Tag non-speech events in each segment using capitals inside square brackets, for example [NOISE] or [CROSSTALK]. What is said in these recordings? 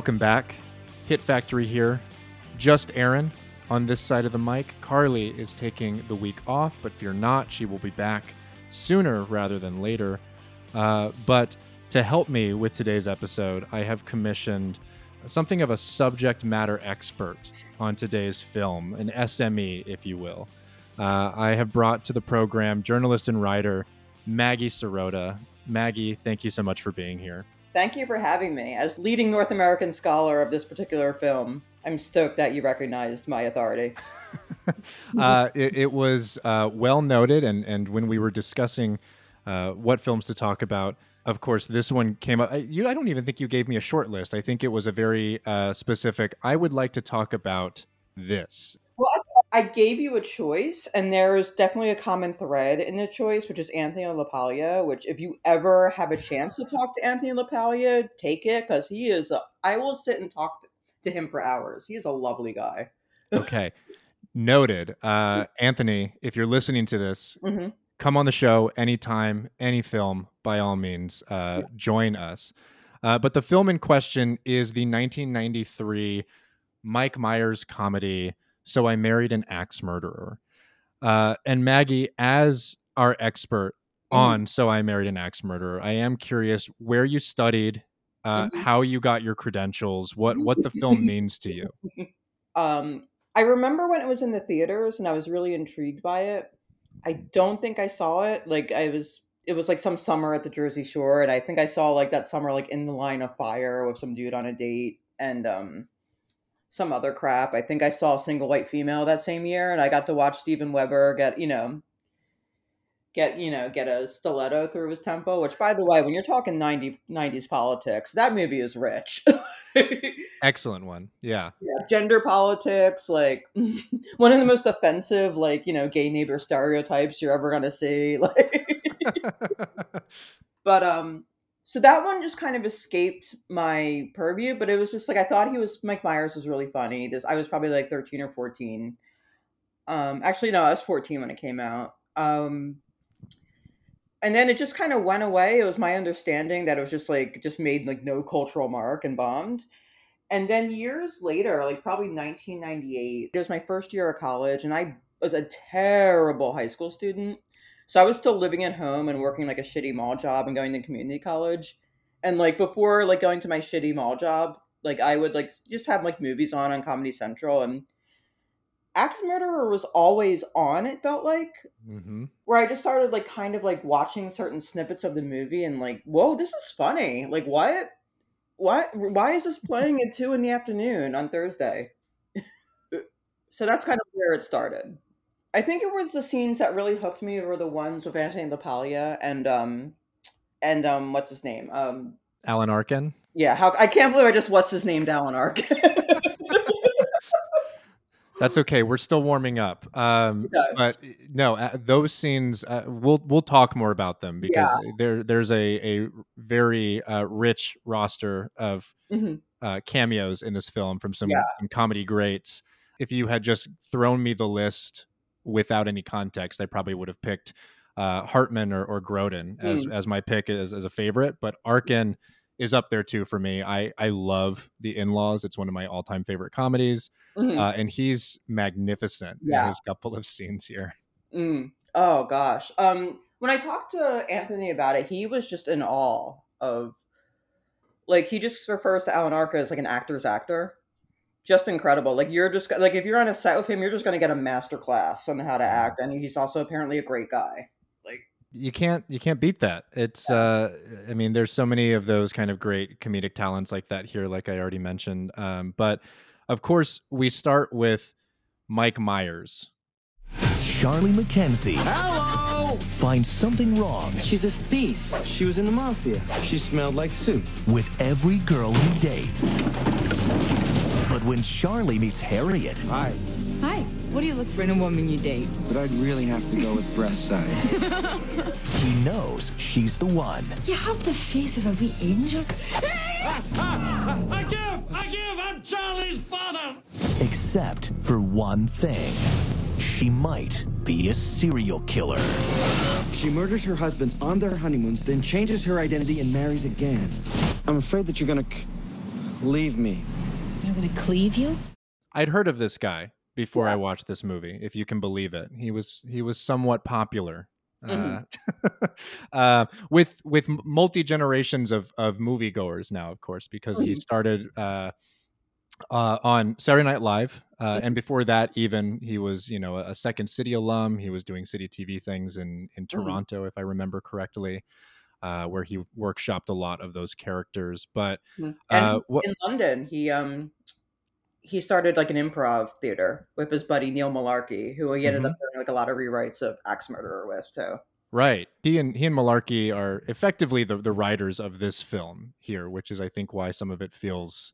Welcome back. Hit Factory here. Just Aaron on this side of the mic. Carly is taking the week off, but fear not, she will be back sooner rather than later. Uh, but to help me with today's episode, I have commissioned something of a subject matter expert on today's film, an SME, if you will. Uh, I have brought to the program journalist and writer Maggie Serota. Maggie, thank you so much for being here. Thank you for having me. As leading North American scholar of this particular film, I'm stoked that you recognized my authority. [LAUGHS] uh, it, it, was uh, well noted, and, and when we were discussing uh, what films to talk about, of course, this one came up. I, you, I don't even think you gave me a short list. I think it was a very uh, specific. I would like to talk about this. I, gave you a choice, and there's definitely a common thread in the choice, which is Anthony LaPaglia. Which, if you ever have a chance to talk to Anthony LaPaglia, take it because he is. A, I will sit and talk to him for hours. He is a lovely guy. okay, noted. Uh, Anthony, if you're listening to this, mm-hmm. come on the show anytime, any film. By all means, uh, yeah. join us. Uh, but the film in question is the 1993 Mike Myers comedy so I married an axe murderer. Uh, and Maggie, as our expert mm-hmm. on So I Married an Axe Murderer, I am curious where you studied, uh, mm-hmm. how you got your credentials, what what the film [LAUGHS] means to you. Um, I remember when it was in the theaters, and I was really intrigued by it. I don't think I saw it. Like I was, it was like some summer at the Jersey Shore, and I think I saw like that summer, like in the line of fire with some dude on a date, and um, some other crap. I think I saw a Single White Female that same year, and I got to watch Steven Weber get, you know, get you know get a stiletto through his temple which by the way when you're talking 90, 90s politics that movie is rich [LAUGHS] excellent one yeah. yeah gender politics like [LAUGHS] one of the most offensive like you know gay neighbor stereotypes you're ever gonna see [LAUGHS] like but um so that one just kind of escaped my purview, but it was just like I thought he was Mike Myers was really funny. This I was probably like 13 or 14. Um actually no, I was 14 when it came out. Um and then it just kind of went away. It was my understanding that it was just like just made like no cultural mark and bombed. And then years later, like probably 1998, it was my first year of college and I was a terrible high school student. So I was still living at home and working like a shitty mall job and going to community college. And like before like going to my shitty mall job, like I would like just have like movies on on Comedy Central and Axe Murderer was always on, it felt like. Mm-hmm. Where I just started like kind of like watching certain snippets of the movie and like, whoa, this is funny. Like what? What why is this [LAUGHS] playing at two in the afternoon on Thursday? [LAUGHS] so that's kind of where it started. I think it was the scenes that really hooked me were the ones with Anthony LaPaglia and um and um what's his name? Um Alan Arkin. Yeah, how I can't believe I just what's his name Alan Arkin. [LAUGHS] That's okay. We're still warming up. Um, But no, uh, those scenes uh, we'll we'll talk more about them because yeah. there there's a a very uh, rich roster of mm-hmm. Uh, cameos in this film from some, yeah. some comedy greats. If you had just thrown me the list without any context, I probably would have picked uh, Hartman or, or Grodin as mm. as my pick as, as a favorite. But Arkin is up there too for me. I I love The In Laws. It's one of my all time favorite comedies, mm-hmm. uh, and he's magnificent yeah. in his couple of [LAUGHS] scenes here. Mm. Oh gosh. Um, when I talked to Anthony about it, he was just in awe of like he just refers to Alan Arkin as like an actor's actor just incredible. Like you're just like if you're on a set with him, you're just going to get a master class on how to act, and he's also apparently a great guy. Like you can't you can't beat that. It's yeah. uh, I mean, there's so many of those kind of great comedic talents like that here, like I already mentioned. Um, but of course, we start with Mike Myers. Charlie McKenzie. Hello! Finds something wrong. She's a thief. She was in the mafia. She smelled like soup. With every girl he dates. But when Charlie meets Harriet. Hi. Hi. What do you look for in a woman you date? But I'd really have to go with breast size. [LAUGHS] he knows she's the one. You have the face of a wee angel. ah, ah, I give! I give! I'm Charlie's father! Except for one thing. She might be a serial killer. She murders her husbands on their honeymoons, then changes her identity and marries again. I'm afraid that you're gonna Leave me. I'm gonna cleave you? I'd heard of this guy before yeah. I watched this movie, if you can believe it. He was he was somewhat popular. Mm-hmm. Uh, [LAUGHS] uh, with with multi generations of of moviegoers now, of course, because mm-hmm. he started uh, uh, on Saturday Night Live, uh, mm-hmm. and before that, even he was you know a Second City alum. He was doing city TV things in in mm-hmm. Toronto, if I remember correctly uh, where he workshopped a lot of those characters. But mm-hmm. uh, wh- in London, he um he started like an improv theater with his buddy Neil Mullarkey, who he ended mm-hmm. up doing like a lot of rewrites of Axe Murderer with too. Right. He and he and Mullarkey are effectively the the writers of this film here, which is I think why some of it feels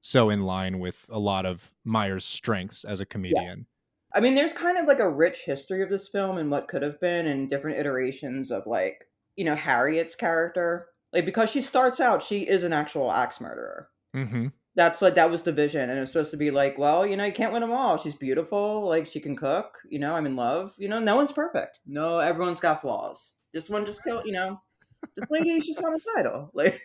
so in line with a lot of Myers' strengths as a comedian. Yeah. I mean, there's kind of like a rich history of this film and what could have been, and different iterations of like you know Harriet's character, like because she starts out, she is an actual axe murderer. Mm-hmm. That's like that was the vision, and it's supposed to be like, well, you know, you can't win them all. She's beautiful, like she can cook. You know, I'm in love. You know, no one's perfect. No, everyone's got flaws. This one just killed. You know, this lady is just homicidal. [LAUGHS] Like.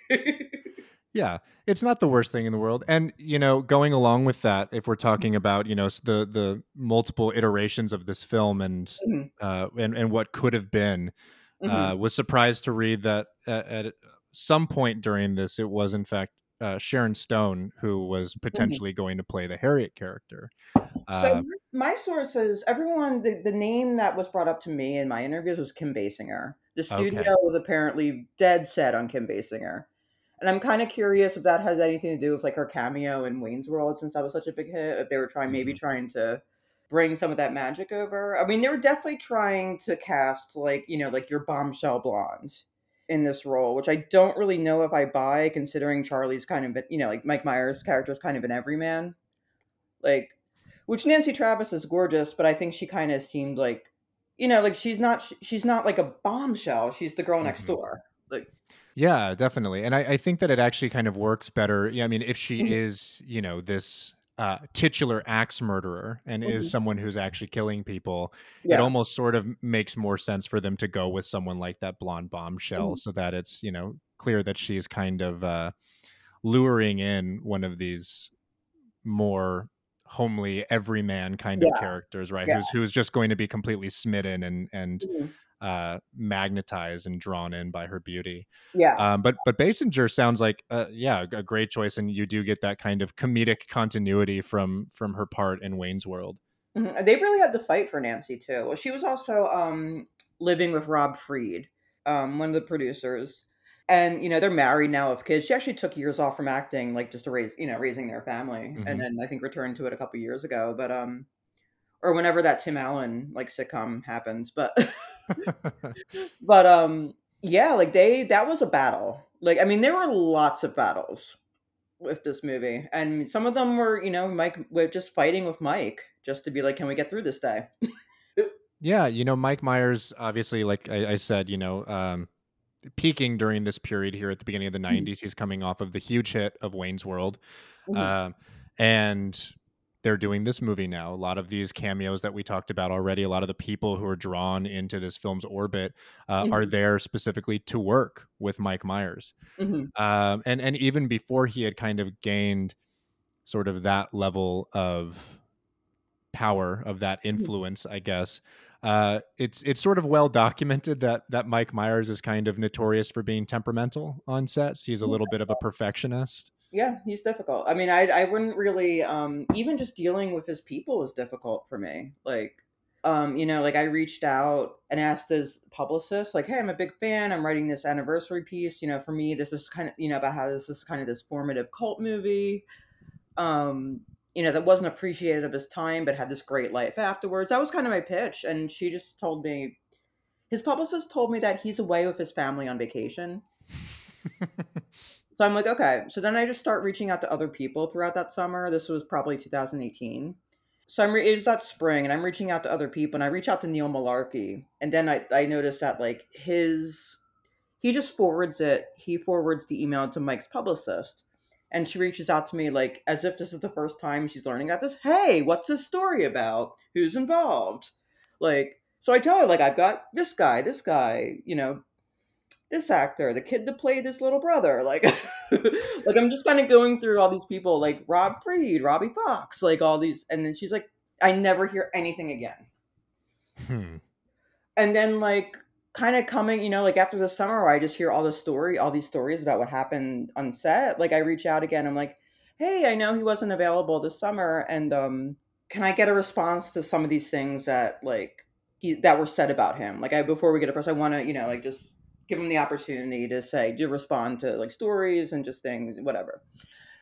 Yeah, it's not the worst thing in the world. And you know, going along with that, if we're talking mm-hmm. about you know the the multiple iterations of this film and mm-hmm. uh, and and what could have been, Mm-hmm. Uh, was surprised to read that at, at, some point during this, it was in fact uh, Sharon Stone who was mm-hmm. potentially mm-hmm. going to play the Harriet character. Uh, so my sources, everyone, the, the name that was brought up to me in my interviews was Kim Basinger. The studio okay. was apparently dead set on Kim Basinger. And I'm kind of curious if that has anything to do with like her cameo in Wayne's World since that was such a big hit. If they were trying, maybe mm-hmm. trying to bring some of that magic over. I mean, they were definitely trying to cast like, you know, like your bombshell blonde in this role, which I don't really know if I buy considering Charlie's kind of, you know, like Mike Myers' character is kind of an everyman. Like, which Nancy Travis is gorgeous, but I think she kind of seemed like, you know, like she's not, she's not like a bombshell. She's the girl next mm-hmm. door. Like, yeah, definitely. And I, I, think that it actually kind of works better. Yeah, I mean, if she mm-hmm. is, you know, this uh, titular axe murderer and mm-hmm. is someone who's actually killing people, yeah. it almost sort of makes more sense for them to go with someone like that blonde bombshell mm-hmm. so that it's, you know, clear that she's kind of uh, luring in one of these more homely everyman kind yeah. of characters, right? Yeah. Who's who's just going to be completely smitten and and mm-hmm uh, magnetized and drawn in by her beauty. Yeah. Um, but but Basinger sounds like uh, yeah a great choice, and you do get that kind of comedic continuity from from her part in Wayne's World. Mm-hmm. They really had to fight for Nancy too. Well, she was also um, living with Rob Fried, um, one of the producers, and you know they're married now with kids. She actually took years off from acting, like just to raise you know raising their family, mm-hmm. and then I think returned to it a couple years ago. But um, or whenever that Tim Allen like sitcom happens, but. [LAUGHS] [LAUGHS] but um yeah, like they that was a battle. Like I mean there were lots of battles with this movie and some of them were, you know, Mike we're just fighting with Mike just to be like can we get through this day? [LAUGHS] yeah, you know Mike Myers obviously like I, I said, you know, um peaking during this period here at the beginning of the 90s. Mm-hmm. He's coming off of the huge hit of Wayne's World. Mm-hmm. Uh, and they're doing this movie now. A lot of these cameos that we talked about already, a lot of the people who are drawn into this film's orbit uh, mm-hmm. are there specifically to work with Mike Myers. Mm-hmm. Um, and and even before he had kind of gained sort of that level of power of that mm-hmm. influence, I guess. Uh, it's it's sort of well documented that that Mike Myers is kind of notorious for being temperamental on sets. He's a little bit of a perfectionist. Yeah, he's difficult. I mean, I I wouldn't really um even just dealing with his people is difficult for me. Like um, you know, like I reached out and asked his publicist, like, hey, I'm a big fan. I'm writing this anniversary piece. You know, for me, this is kind of, you know, about how this is kind of this formative cult movie. Um, you know, that wasn't appreciated of his time, but had this great life afterwards. That was kind of my pitch. And she just told me, his publicist told me that he's away with his family on vacation. [LAUGHS] So I'm like, okay. So then I just start reaching out to other people throughout that summer. This was probably 2018. So I'm re- it was that spring, and I'm reaching out to other people, and I reach out to Neil Mullarkey, and then I I noticed that like his he just forwards it. He forwards the email to Mike's publicist, and she reaches out to me like as if this is the first time she's learning about this. Hey, what's this story about? Who's involved? Like, so I tell her like I've got this guy, this guy, you know, this actor, the kid that played this little brother. Like, [LAUGHS] like I'm just kind of going through all these people, like Rob Fried, Robbie Fox, like all these, and then she's like, I never hear anything again. Hmm. And then like kind of coming, you know, like after the summer, where I just hear all the story, all these stories about what happened on set. Like I reach out again. I'm like, hey, I know he wasn't available this summer, and um, can I get a response to some of these things that like he that were said about him? Like I before we get a press, I want to, you know, like just give him the opportunity to say, to respond to like stories and just things, whatever.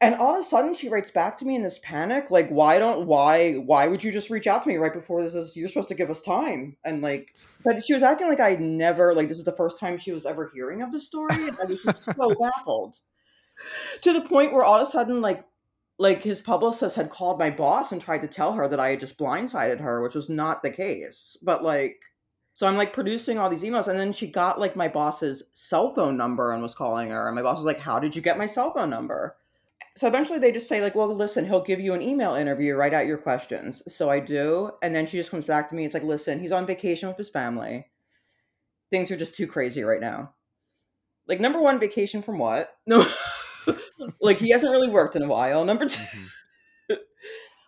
And all of a sudden she writes back to me in this panic, like, why don't why why would you just reach out to me right before this is you're supposed to give us time? And like but she was acting like I never like this is the first time she was ever hearing of the story. And I was just so [LAUGHS] baffled. To the point where all of a sudden, like like his publicist had called my boss and tried to tell her that I had just blindsided her, which was not the case. But like so I'm like producing all these emails, and then she got like my boss's cell phone number and was calling her. And my boss was like, How did you get my cell phone number? So eventually they just say, like, well, listen, he'll give you an email interview, write out your questions. So I do. And then she just comes back to me. It's like, listen, he's on vacation with his family. Things are just too crazy right now. Like, number one, vacation from what? No. [LAUGHS] like, he hasn't really worked in a while. Number 2 mm-hmm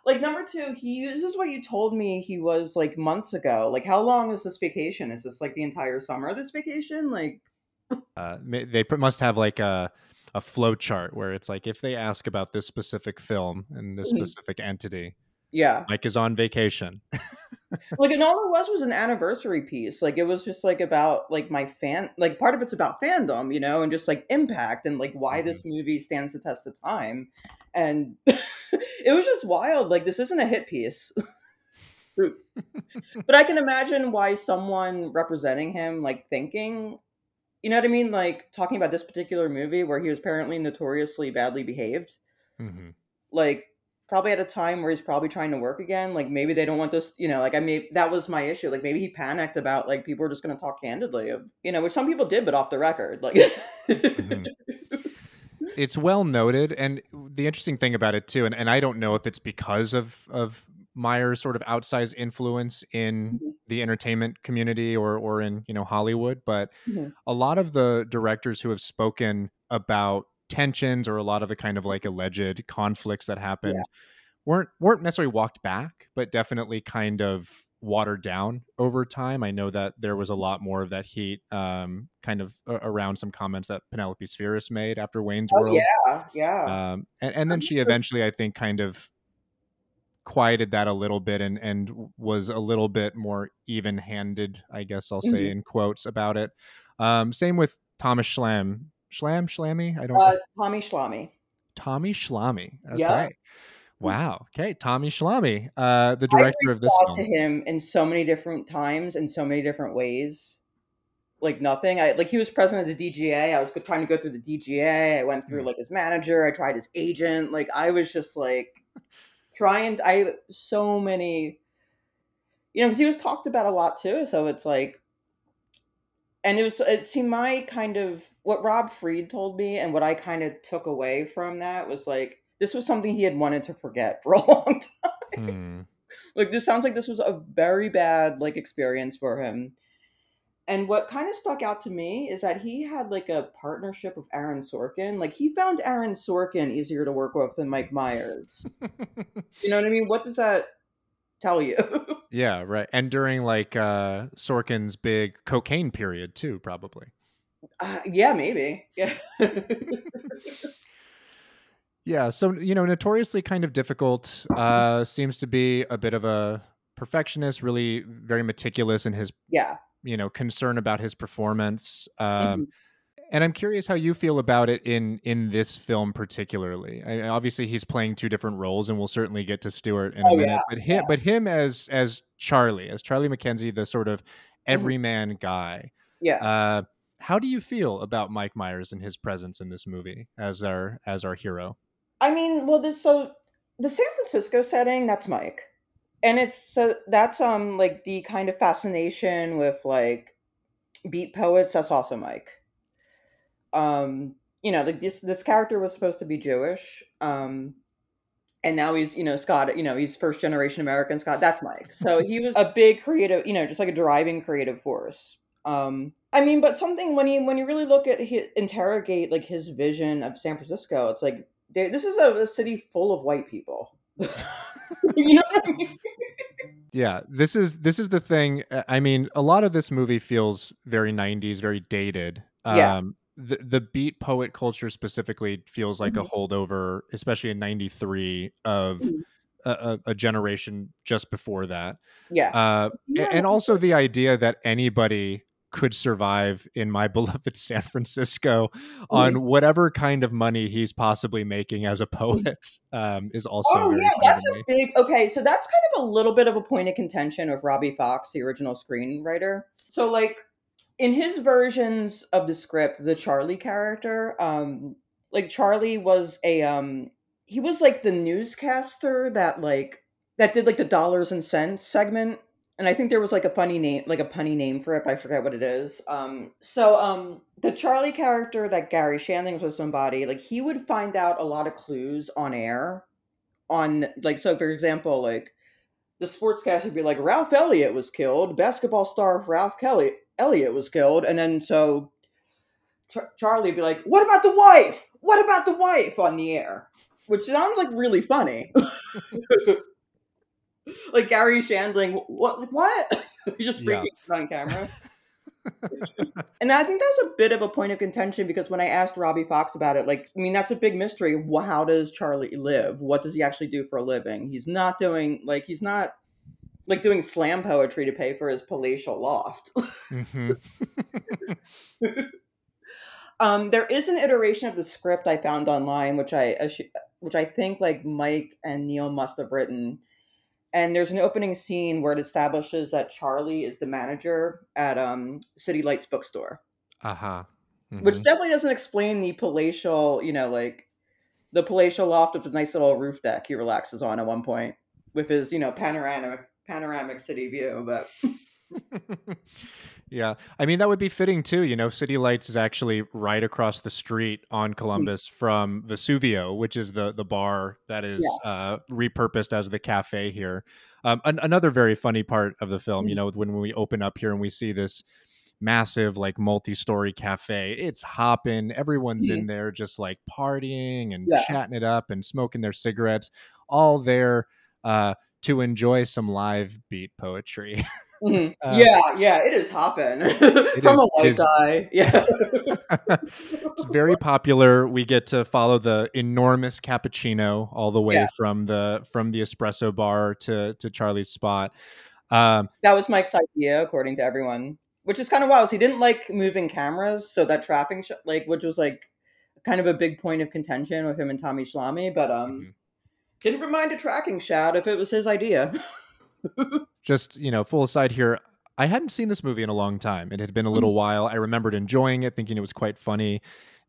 like number two he this is what you told me he was like months ago. Like how long is this vacation? Is this like the entire summer of this vacation? Like uh they must have like a a flow chart where it's like if they ask about this specific film and this mm-hmm. specific entity yeah. Mike is on vacation. [LAUGHS] Like and all it was was an anniversary piece. Like it was just like about like my fan like part of it's about fandom you know and just like impact and like why mm-hmm. this movie stands the test of time. And [LAUGHS] [LAUGHS] it was just wild. Like this isn't a hit piece. but I can imagine why someone representing him, like thinking, you know what I mean, like talking about this particular movie where he was apparently notoriously badly behaved. Mm-hmm. Like probably at a time where he's probably trying to work again. Like maybe they don't want this, you know, like I mean that was my issue. Like maybe he panicked about like people are just gonna talk candidly of you know, which some people did, but off the record. Like mm-hmm [LAUGHS] it's well noted, and the interesting thing about it too, and, and I don't know if it's because of of Myers' sort of outsized influence in mm-hmm. the entertainment community or or in you know Hollywood, but mm-hmm. a lot of the directors who have spoken about tensions or a lot of the kind of like alleged conflicts that happened yeah. weren't weren't necessarily walked back, but definitely kind of watered down over time. I know that there was a lot more of that heat, um, kind of around some comments that Penelope Spheeris made after Wayne's oh, World. Yeah, yeah. Um, and, and then she eventually, I think, kind of quieted that a little bit and and was a little bit more even-handed, I guess I'll say mm-hmm. in quotes about it. Um, same with Thomas Schlam. Schlam, Schlammy? I don't. Uh, Tommy Schlamme. Tommy Schlamme. Okay. Yeah. Wow. Okay, Tommy Shalami, uh, the director of this film. to him in so many different times in so many different ways. Like nothing. I like he was president of the DGA. I was trying to go through the DGA. I went through mm. like his manager. I tried his agent. Like I was just like trying. I so many. You know, because he was talked about a lot too. So it's like, and it was it seemed my kind of what Rob Fried told me, and what I kind of took away from that was like this was something he had wanted to forget for a [LAUGHS] long time. Hmm. Like this sounds like this was a very bad like experience for him. And what kind of stuck out to me is that he had like a partnership with Aaron Sorkin. Like he found Aaron Sorkin easier to work with than Mike Myers. [LAUGHS] you know what I mean? What does that tell you? [LAUGHS] yeah, right. And during like uh Sorkin's big cocaine period too, probably. Uh, yeah, maybe. Yeah. Yeah, so you know, notoriously kind of difficult. Uh, seems to be a bit of a perfectionist, really very meticulous in his yeah, you know, concern about his performance. Um, mm-hmm. And I'm curious how you feel about it in in this film particularly. I, obviously, he's playing two different roles, and we'll certainly get to Stewart in a oh, minute. Yeah, but him, yeah. but him as as Charlie, as Charlie McKenzie, the sort of mm-hmm. everyman mm-hmm. guy. Yeah. Uh, how do you feel about Mike Myers and his presence in this movie as our as our hero? I mean, well, this so the San Francisco setting that's Mike, and it's so that's um like the kind of fascination with like beat poets. That's also Mike. Um, you know, like this this character was supposed to be Jewish. Um, and now he's you know Scott. You know, he's first generation American Scott. That's Mike. So [LAUGHS] he was a big creative. You know, just like a driving creative force. Um, I mean, but something when you when you really look at his, interrogate like his vision of San Francisco, it's like this is a, a city full of white people. [LAUGHS] you know what I mean? Yeah, this is this is the thing. Uh, I mean, a lot of this movie feels very '90s, very dated. Yeah. Um, the the beat poet culture specifically feels like Mhm. a holdover, especially in '93 of Mhm. a, a, a generation just before that. Yeah. Uh, Yeah, and also the idea that anybody could survive in my [LAUGHS] beloved San Francisco on whatever kind of money he's possibly making as a poet um, is also Oh yeah, that's a big okay. So that's kind of a little bit of a point of contention with Robbie Fox, the original screenwriter. So like in his versions of the script, the Charlie character, um, like Charlie was a um, he was like the newscaster that like that did like the dollars and cents segment. And I think there was like a funny name, like a punny name for it, but I forget what it is. Um, so um, the Charlie character that Garry Shandling was somebody, like he would find out a lot of clues on air on like so for example like the sportscast would be like ralph elliott was killed basketball star ralph kelly elliott was killed and then so Char- charlie would be like what about the wife? What about the wife? on the air which sounds like really funny [LAUGHS] [LAUGHS] like garry shandling what what [LAUGHS] he's just Yeah. freaking out on camera [LAUGHS] and I think that was a bit of a point of contention because when I asked Robbie Fox about it, like, I mean, that's a big mystery. How does Charlie live? What does he actually do for a living? He's not doing, like, he's not like doing slam poetry to pay for his palatial loft. Mhm. um, there is an iteration of the script I found online, which I, which I think like Mike and Neil must have written. And there's an opening scene where it establishes that Charlie is the manager at um, City Lights bookstore. Uh-huh. which Mhm. definitely doesn't explain the palatial, you know, like the palatial loft with the nice little roof deck he relaxes on at one point with his, you know, panoramic panoramic city view. But [LAUGHS] yeah. I mean, that would be fitting too. You know, City Lights is actually right across the street on Columbus from Vesuvio, which is the the bar that is uh, repurposed as the cafe here. Um, an- another very funny part of the film, you Mhm. know, when, we open up here and we see this massive, like multi-story cafe, it's hopping. Everyone's in there just like partying and Yeah. chatting it up and smoking their cigarettes, all there uh, to enjoy some live beat poetry. [LAUGHS] Mhm. Uh, yeah, yeah, it is hopping [LAUGHS] from is- a it white is- guy. Yeah, [LAUGHS] it's very popular. We get to follow the enormous cappuccino all the way Yeah. from the from the espresso bar to to Charlie's spot. Um, that was Mike's idea, according to everyone. Which is kind of wild. He didn't like moving cameras, so that trapping, sh- like, which was like kind of a big point of contention with him and Tommy Schlamme. But um, Mhm. Didn't remind a tracking shot if it was his idea. [LAUGHS] just you know, full aside here. I hadn't seen this movie in a long time. It had been a little while. I remembered enjoying it, thinking it was quite funny.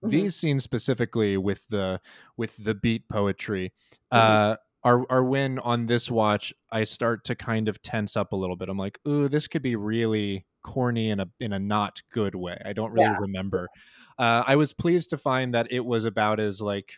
Mhm. These scenes specifically with the with the beat poetry Mhm. uh, are are when on this watch I start to kind of tense up a little bit. I'm like, ooh, this could be really corny in a in a not good way. I don't really Yeah. remember. Uh, I was pleased to find that it was about as like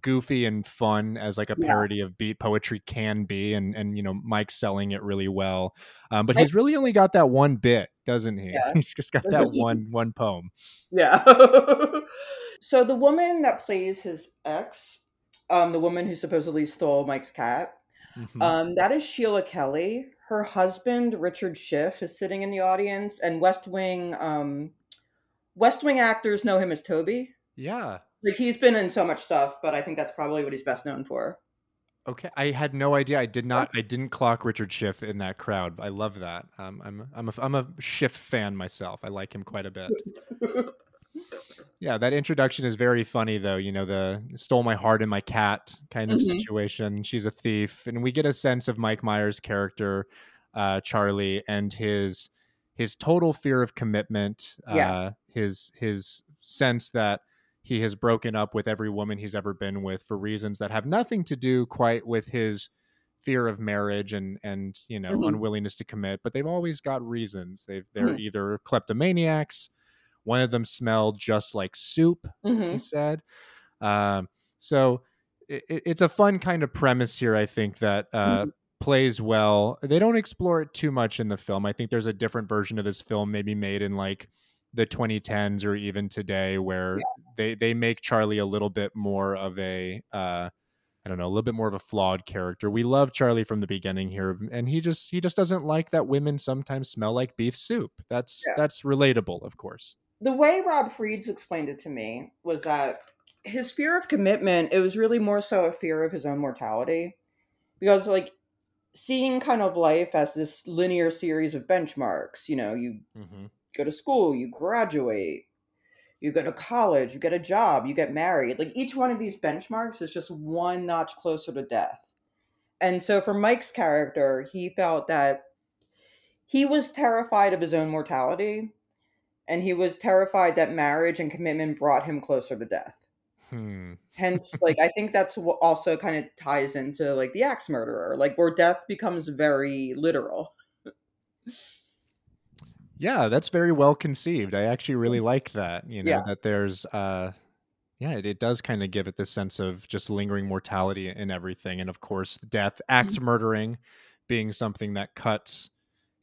goofy and fun as like a Yeah. parody of beat poetry can be and and you know Mike's selling it really well um, but I- he's really only got that one bit doesn't he Yeah. [LAUGHS] he's just got that one one poem Yeah. [LAUGHS] so the woman that plays his ex, um, the woman who supposedly stole Mike's cat, Mhm. um, that is Sheila Kelley. Her husband, Richard Schiff, is sitting in the audience, and West Wing, um, West Wing actors know him as Toby. yeah Like he's been in so much stuff, but I think that's probably what he's best known for. okay I had no idea I did not I didn't clock Richard Schiff in that crowd I love that um, I'm I'm a, I'm a Schiff fan myself I like him quite a bit [LAUGHS] Yeah, that introduction is very funny though. You know, the stole my heart and my cat kind of Mhm. situation. She's a thief, and we get a sense of Mike Myers' character, uh, Charlie, and his his total fear of commitment. Yeah. Uh, his his sense that he has broken up with every woman he's ever been with for reasons that have nothing to do quite with his fear of marriage and and you know Mhm. unwillingness to commit but they've always got reasons they've they're Mhm. either kleptomaniacs one of them smelled just like soup hmm he said um, so it, it's a fun kind of premise here i think that uh, Mhm. plays well. They don't explore it too much in the film. I think there's a different version of this film maybe made in like the 2010s or even today where yeah. they they make Charlie a little bit more of a uh I don't know, a little bit more of a flawed character. We love Charlie from the beginning here and he just he just doesn't like that women sometimes smell like beef soup. That's yeah. that's relatable, of course. The way Rob Fried's explained it to me was that his fear of commitment, it was really more so a fear of his own mortality. Because like seeing kind of life as this linear series of benchmarks, you know, you mm-hmm. Go to school, you graduate, you go to college, you get a job, you get married. Like each one of these benchmarks is just one notch closer to death. And so for Mike's character, he felt that he was terrified of his own mortality and he was terrified that marriage and commitment brought him closer to death. Hmm. Hence, like I think that's what also kind of ties into like the axe murderer, like where death becomes very literal. [LAUGHS] Yeah, that's very well conceived. I actually really mm. like that. You know, yeah. that there's uh yeah, it, it does kind of give it this sense of just lingering mortality and everything. And of course, death, axe mm-hmm. murdering being something that cuts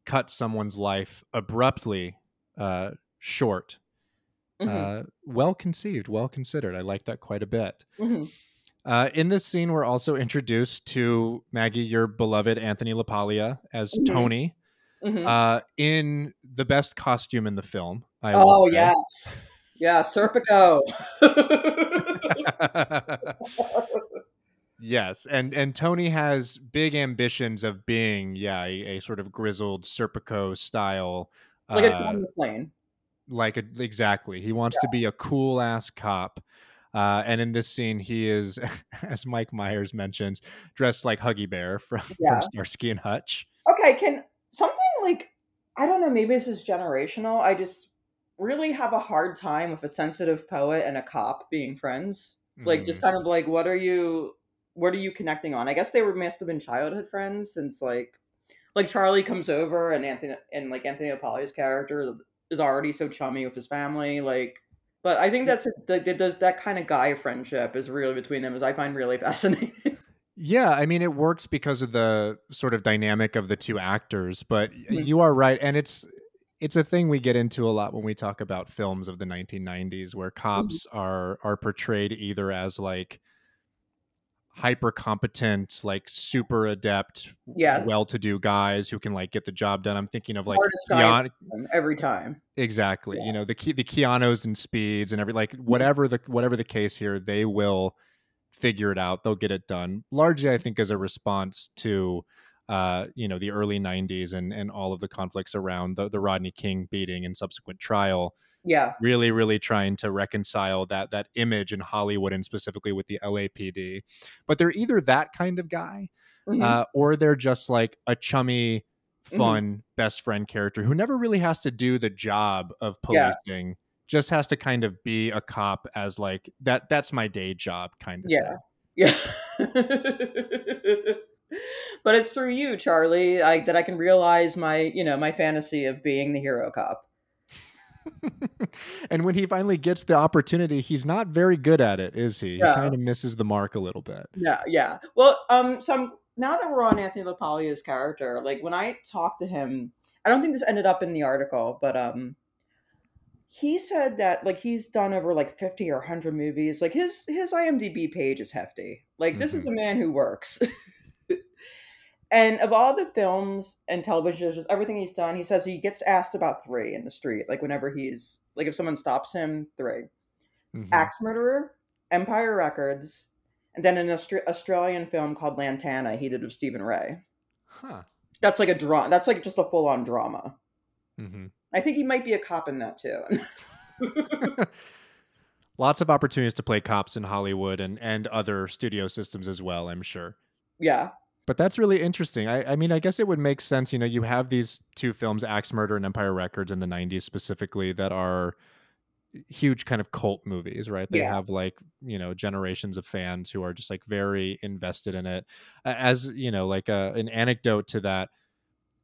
cuts someone's life abruptly uh short. Mm-hmm. Uh well conceived, well considered. I like that quite a bit. Mm-hmm. Uh, in this scene, we're also introduced to Maggie, your beloved Anthony LaPaglia as mm-hmm. Tony, mm-hmm. uh, in the best costume in the film. I oh yes, yeah, Serpico. [LAUGHS] yes, and and Tony has big ambitions of being, yeah, a, a sort of grizzled Serpico style, like uh, a plane. Like a, exactly, he wants yeah. to be a cool ass cop. Uh, and in this scene, he is, [LAUGHS] as Mike Myers mentions, dressed like Huggy Bear from, yeah. from Starsky and Hutch. Okay, can something like I don't know, maybe this is generational. I just really have a hard time with a sensitive poet and a cop being friends. Like just mm. kind of like what are you what are you connecting on? I guess they were must have been childhood friends since like like Charlie comes over and Anthony and like Anthony LaPaglia's character is already so chummy with his family. Like but I think that's like that, that kind of guy friendship is really between them, is I find really [LAUGHS] fascinating. Yeah, I mean it works because of the sort of dynamic of the two actors, but mm-hmm. you are right and it's it's a thing we get into a lot when we talk about films of the 1990s where mm-hmm. cops mm-hmm. are are portrayed either as like hyper competent like super adept yeah well-to-do guys who can like get the job done i'm thinking of like Keanu, every time exactly yeah. you know the the keanus and speeds and every like mm-hmm. whatever the whatever the case here they will figure it out. They'll get it done. Largely, I think, as a response to uh, you know the early '90s and and all of the conflicts around the the Rodney King beating and subsequent trial. Yeah, really, really trying to reconcile that that image in Hollywood and specifically with the LAPD. But they're either that kind of guy, mm-hmm. uh, or they're just like a chummy, mm-hmm. fun mm-hmm. best friend character who never really has to do the job of policing. Just has to kind of be a cop as like that that's my day job kind of yeah. thing. yeah. [LAUGHS] But it's through you charlie I, that i can realize my you know my fantasy of being the hero cop. [LAUGHS] And when he finally gets the opportunity he's not very good at it is he? Yeah. he kind of misses the mark a little bit. Yeah yeah. Well um so I'm, now that we're on anthony lapaglia's character like when i talked to him i don't think this ended up in the article but um he said that like he's done over like 50 or 100 movies like his his imdb page is hefty like mm-hmm. this is a mm-hmm. man who works [LAUGHS] and of all the films and television just everything he's done he says he gets asked about three in the street like whenever he's like if someone stops him 3 mm-hmm. axe murderer empire records and then an Aust- australian film called lantana he did with stephen ray huh that's like a drama that's like just a full-on drama mm-hmm. I think he might be a cop in that too. [LAUGHS] Lots of opportunities to play cops in Hollywood and and other studio systems as well. I'm sure. Yeah. But that's really interesting. I, I mean, I guess it would make sense. You know, you have these two films, Axe Murder and Empire Records, in the '90s specifically, that are huge kind of cult movies, right? They yeah. have like, you know, generations of fans who are just like very invested in it. As, you know, like a, uh, an anecdote to that,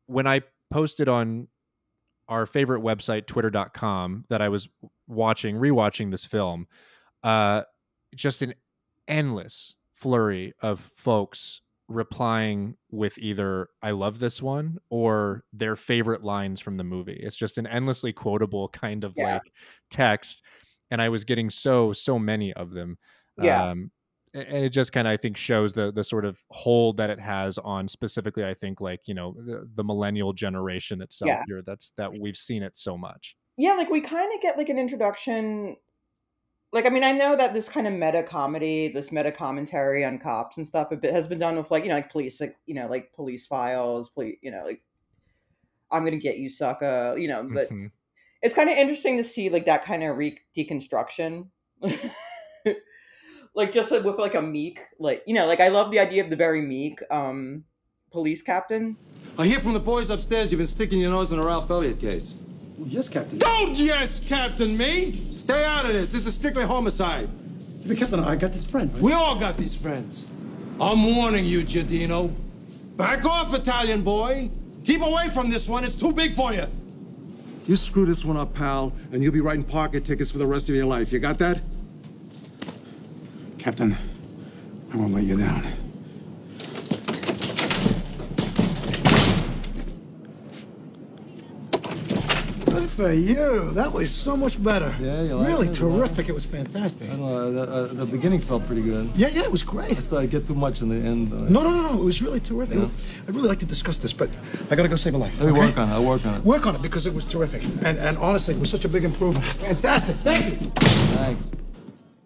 when I posted on our favorite website, twitter.com, that I was watching, rewatching this film, uh, just an endless flurry of folks replying with either I love this one or their favorite lines from the movie. It's just an endlessly quotable kind of yeah. like text and I was getting so so many of them. Yeah. Um, and it just kind of I think shows the the sort of hold that it has on specifically I think like you know the, the millennial generation itself yeah. here that's that we've seen it so much. Yeah, like we kind of get like an introduction like I mean I know that this kind of meta comedy, this meta commentary on cops and stuff has been done with like you know like police like you know like police files, police you know like I'm gonna get you sucker, you know, but mm-hmm. it's kind of interesting to see like that kind of re- deconstruction. [LAUGHS] like just like, with like a meek like you know like I love the idea of the very meek um police captain. I hear from the boys upstairs you've been sticking your nose in a Ralph Elliott case. Yes, Captain. Don't yes, Captain me! Stay out of this. This is strictly homicide. But Captain, I got this friend. Right? We all got these friends. I'm warning you, Giardino. Back off, Italian boy. Keep away from this one. It's too big for you. You screw this one up, pal, and you'll be writing parking tickets for the rest of your life. You got that? Captain, I won't let you down. Good for you. That was so much better. Yeah, you like Really it? terrific. It was fantastic. I know, the, uh, the beginning felt pretty good. Yeah, yeah, it was great. I thought I'd get too much in the end. Uh, no, no, no, no. It was really terrific. Yeah. I'd really like to discuss this, but I gotta go save a life. Let me okay? work on it. I'll work on it. Work on it because it was terrific. And, and honestly, it was such a big improvement. Fantastic. Thank you. Thanks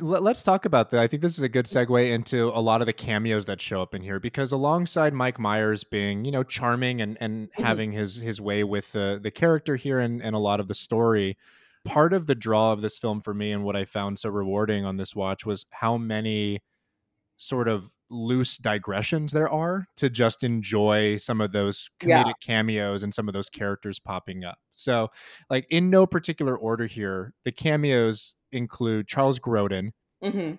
let's talk about that. I think this is a good segue into a lot of the cameos that show up in here because alongside Mike Myers being, you know, charming and and mm-hmm. having his his way with the the character here and and a lot of the story, part of the draw of this film for me and what I found so rewarding on this watch was how many sort of loose digressions there are to just enjoy some of those comedic yeah. cameos and some of those characters popping up. So, like in no particular order here, the cameos include Charles Grodin, mm-hmm.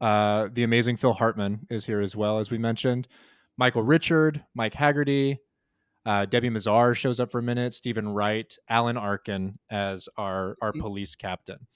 uh, the amazing Phil Hartman is here as well as we mentioned, Michael Richard, Mike Haggerty, uh, Debbie Mazar shows up for a minute, Steven Wright, Alan Arkin as our our mm-hmm. police captain,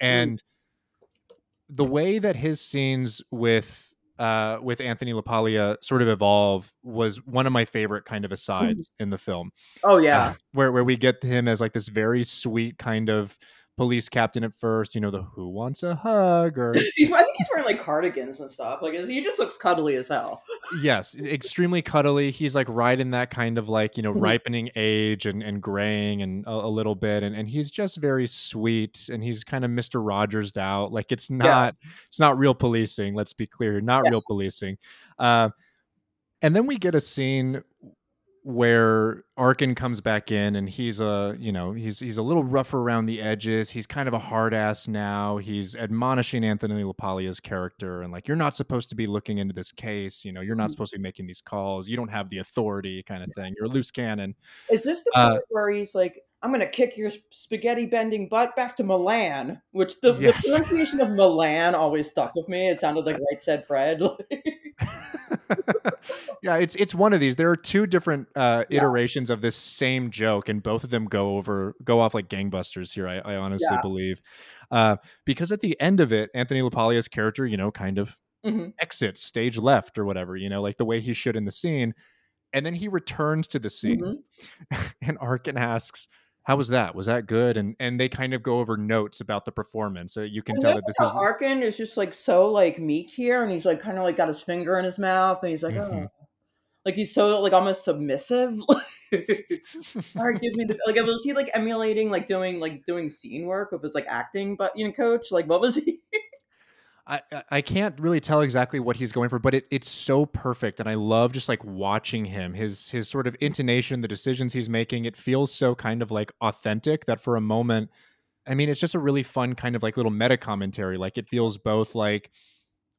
and mm-hmm. the way that his scenes with uh, with Anthony LaPaglia sort of evolve was one of my favorite kind of asides mm-hmm. in the film. Oh yeah, uh, where where we get him as like this very sweet kind of police captain at first, you know, the who wants a hug or [LAUGHS] I think he's wearing like cardigans and stuff. Like he just looks cuddly as hell. yes, extremely cuddly. He's like right in that kind of like, you know, mm-hmm. ripening age and, and graying and a, a, little bit. And, and he's just very sweet and he's kind of Mr. Rogers out. Like it's not yeah. it's not real policing, let's be clear. Not yeah. real policing. Uh, and then we get a scene where Arkin comes back in and he's a you know he's he's a little rougher around the edges. He's kind of a hard ass now. He's admonishing Anthony LaPaglia's character and like you're not supposed to be looking into this case. You know you're not mm-hmm. supposed to be making these calls. You don't have the authority, kind of thing. You're a loose cannon. Is this the uh, part where he's like, I'm gonna kick your spaghetti bending butt back to Milan? Which the, yes. the pronunciation of Milan always stuck with me. It sounded like Right Said Fred. [LAUGHS] yeah, it's it's one of these. There are two different uh, iterations yeah. of this same joke, and both of them go over go off like gangbusters here. I, I honestly yeah. believe, uh, because at the end of it, Anthony LaPaglia's character, you know, kind of mm-hmm. exits stage left or whatever, you know, like the way he should in the scene, and then he returns to the scene, mm-hmm. [LAUGHS] and Arkin asks, how was that? Was that good? And and they kind of go over notes about the performance. You can tell that this is Arkin is just like so like meek here, and he's like kind of like got his finger in his mouth, and he's like, mm-hmm. oh, like he's so like almost submissive. [LAUGHS] All right, give me the like. Was he like emulating like doing like doing scene work of his like acting, but you know, coach? Like, what was he? I, I can't really tell exactly what he's going for, but it, it's so perfect, and I love just like watching him. His his sort of intonation, the decisions he's making, it feels so kind of like authentic that for a moment, I mean, it's just a really fun kind of like little meta commentary. Like it feels both like